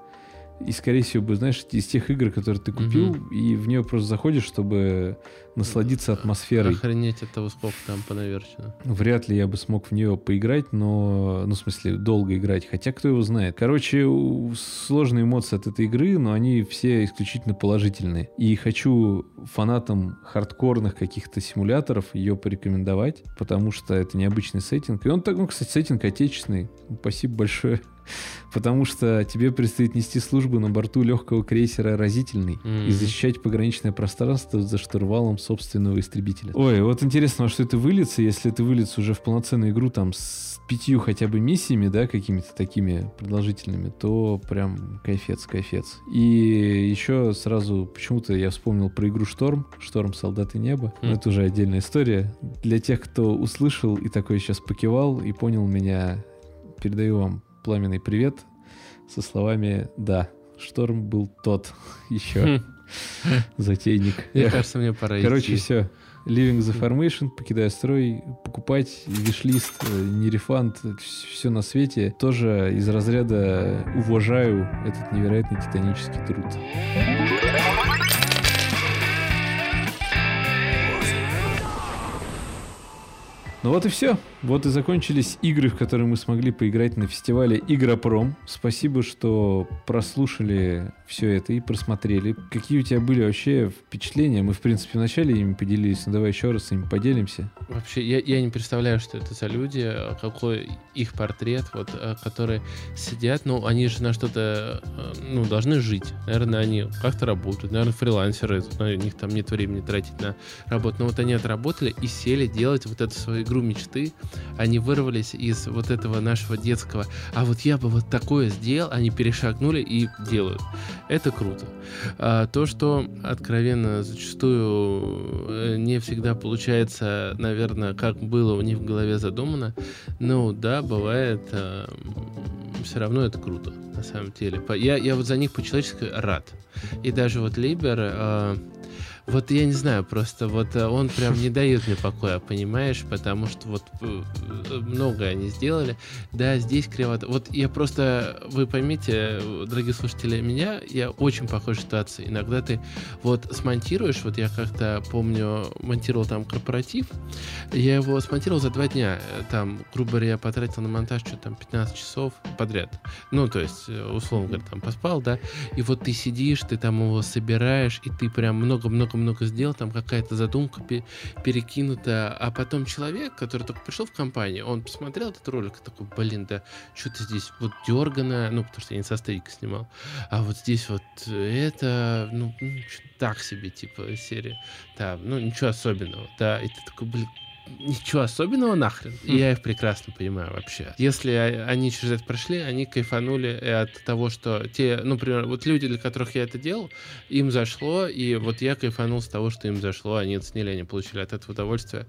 и, скорее всего, бы, знаешь, из тех игр, которые ты купил, Мгм. и в нее просто заходишь, чтобы насладиться атмосферой. Охренеть от того, сколько там понаверчено. Вряд ли я бы смог в нее поиграть, но, ну, в смысле, долго играть. Хотя, кто его знает. Короче, сложные эмоции от этой игры, но они все исключительно положительные. И хочу фанатам хардкорных каких-то симуляторов ее порекомендовать, потому что это необычный сеттинг. И он так, ну, кстати, сеттинг отечественный. Спасибо большое. Потому что тебе предстоит нести службу на борту легкого крейсера «Разительный» и Мгм. защищать пограничное пространство за штурвалом собственного истребителя. Ой, вот интересно, во что это выльется, если это выльется уже в полноценную игру там с пятью хотя бы миссиями, да, какими-то такими продолжительными, то прям кайфец, кайфец. И еще сразу почему-то я вспомнил про игру «Шторм», «Шторм. Солдаты неба». Но Хм. это уже отдельная история. Для тех, кто услышал и такой сейчас покивал и понял меня, передаю вам пламенный привет со словами «Да, Шторм был тот еще Хм. затейник». Мне кажется, мне пора Короче, все. Living the Formation, покидая строй, покупать, вишлист, э, не рефанд, все на свете. Тоже из разряда уважаю этот невероятный титанический труд. Ну вот и все. Вот и закончились игры, в которые мы смогли поиграть на фестивале Игропром. Спасибо, что прослушали все это и просмотрели. Какие у тебя были вообще впечатления? Мы, в принципе, вначале ими поделились, но давай еще раз ими поделимся. Вообще, я, я не представляю, что это за люди, э, какой их портрет, вот, э, которые сидят, ну, они же на что-то, э, ну, должны жить. Наверное, они как-то работают, наверное, фрилансеры, у них там нет времени тратить на работу. Но вот они отработали и сели делать вот эту свою игру мечты. Они вырвались из вот этого нашего детского, а вот я бы вот такое сделал, они перешагнули и делают. Это круто. А, то, что откровенно зачастую э, не всегда получается, наверное, как было у них в голове задумано, ну да, бывает, все равно это круто, на самом деле. Я, я вот за них по-человечески рад. И даже вот Либер, э, вот я не знаю, просто вот э, он прям не дает мне покоя, понимаешь, потому что вот э, э, многое они сделали. Да, здесь кривото. Вот я просто, вы поймите, дорогие слушатели, меня, я очень похожа ситуация. Иногда ты вот смонтируешь, вот я как-то помню, монтировал там корпоратив, я его смонтировал за два дня. Там, грубо говоря, я потратил на монтаж что-то там 15 часов подряд. Ну, то есть, условно говоря, там поспал, да, и вот ты сидишь, ты там его собираешь, и ты прям много-много-много сделал, там какая-то задумка пе- перекинута, а потом человек, который только пришел в компанию, он посмотрел этот ролик и такой, блин, да что-то здесь вот дергано, ну, потому что я не со стейка снимал, а вот здесь вот это, ну, так себе, типа, серия. Да, ну, ничего особенного, да, и ты такой, блин, ничего особенного нахрен. И я их прекрасно понимаю вообще. Если они через это прошли, они кайфанули от того, что те, ну, например, вот люди, для которых я это делал, им зашло, и вот я кайфанул с того, что им зашло, они оценили, они получили от этого удовольствие.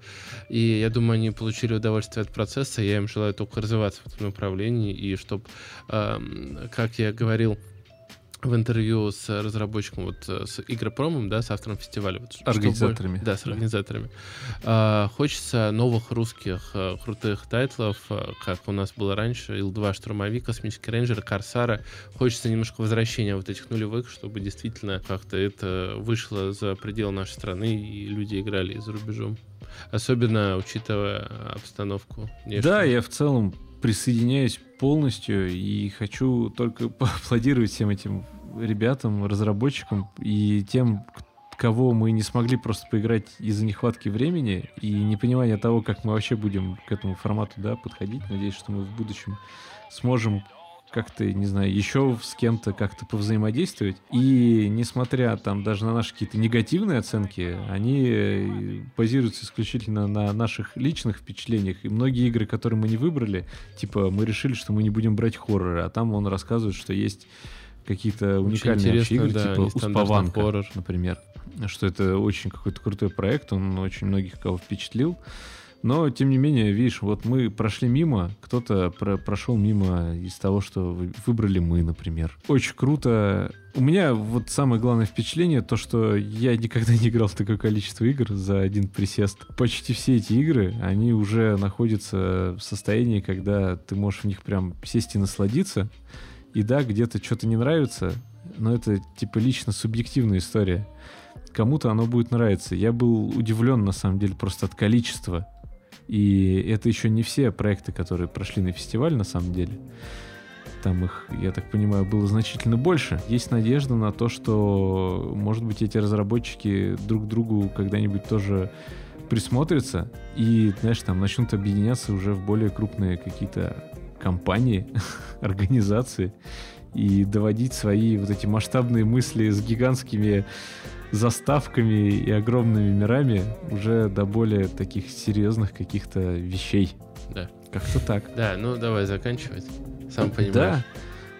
И я думаю, они получили удовольствие от процесса, я им желаю только развиваться в этом направлении, и чтобы, как я говорил, в интервью с разработчиком, вот э, с Игропромом, да, с автором фестиваля. Вот, чтобы- Организаторами. да, с организаторами. А, хочется новых русских э, крутых тайтлов, э, как у нас было раньше, Ил-2, Штурмовик, Космические рейнджеры, Корсары. Хочется немножко возвращения вот этих нулевых, чтобы действительно как-то это вышло за пределы нашей страны, и люди играли и за рубежом. Особенно учитывая обстановку. внешнюю. Да, я в целом присоединяюсь полностью и хочу только поаплодировать всем этим ребятам, разработчикам и тем, кого мы не смогли просто поиграть из-за нехватки времени и непонимания того, как мы вообще будем к этому формату да, подходить. Надеюсь, что мы в будущем сможем как-то, не знаю, еще с кем-то как-то повзаимодействовать. И несмотря там даже на наши какие-то негативные оценки, они э, базируются исключительно на наших личных впечатлениях. И многие игры, которые мы не выбрали, типа мы решили, что мы не будем брать хорроры, а там он рассказывает, что есть какие-то уникальные игры, да, типа Успаванка, хоррор. например. Что это очень какой-то крутой проект, он очень многих кого впечатлил. Но, тем не менее, видишь, вот мы прошли мимо, кто-то про- прошел мимо из того, что вы- выбрали мы, например. Очень круто. У меня вот самое главное впечатление, то, что я никогда не играл в такое количество игр за один присест. Почти все эти игры, они уже находятся в состоянии, когда ты можешь в них прям сесть и насладиться. И да, где-то что-то не нравится, но это типа лично субъективная история. Кому-то оно будет нравиться. Я был удивлен, на самом деле, просто от количества. И это еще не все проекты, которые прошли на фестиваль, на самом деле. Там их, я так понимаю, было значительно больше. Есть надежда на то, что, может быть, эти разработчики друг другу когда-нибудь тоже присмотрятся и, знаешь, там начнут объединяться уже в более крупные какие-то компании, организации и доводить свои вот эти масштабные мысли с гигантскими заставками и огромными мирами уже до более таких серьезных каких-то вещей. Да. Как-то так. Да, ну давай заканчивать. Сам понимаешь. Да.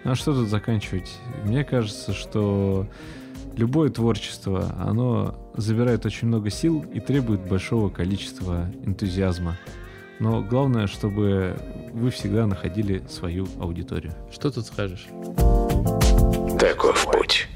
Ну а что тут заканчивать? Мне кажется, что любое творчество, оно забирает очень много сил и требует большого количества энтузиазма. Но главное, чтобы вы всегда находили свою аудиторию. Что тут скажешь? Таков путь.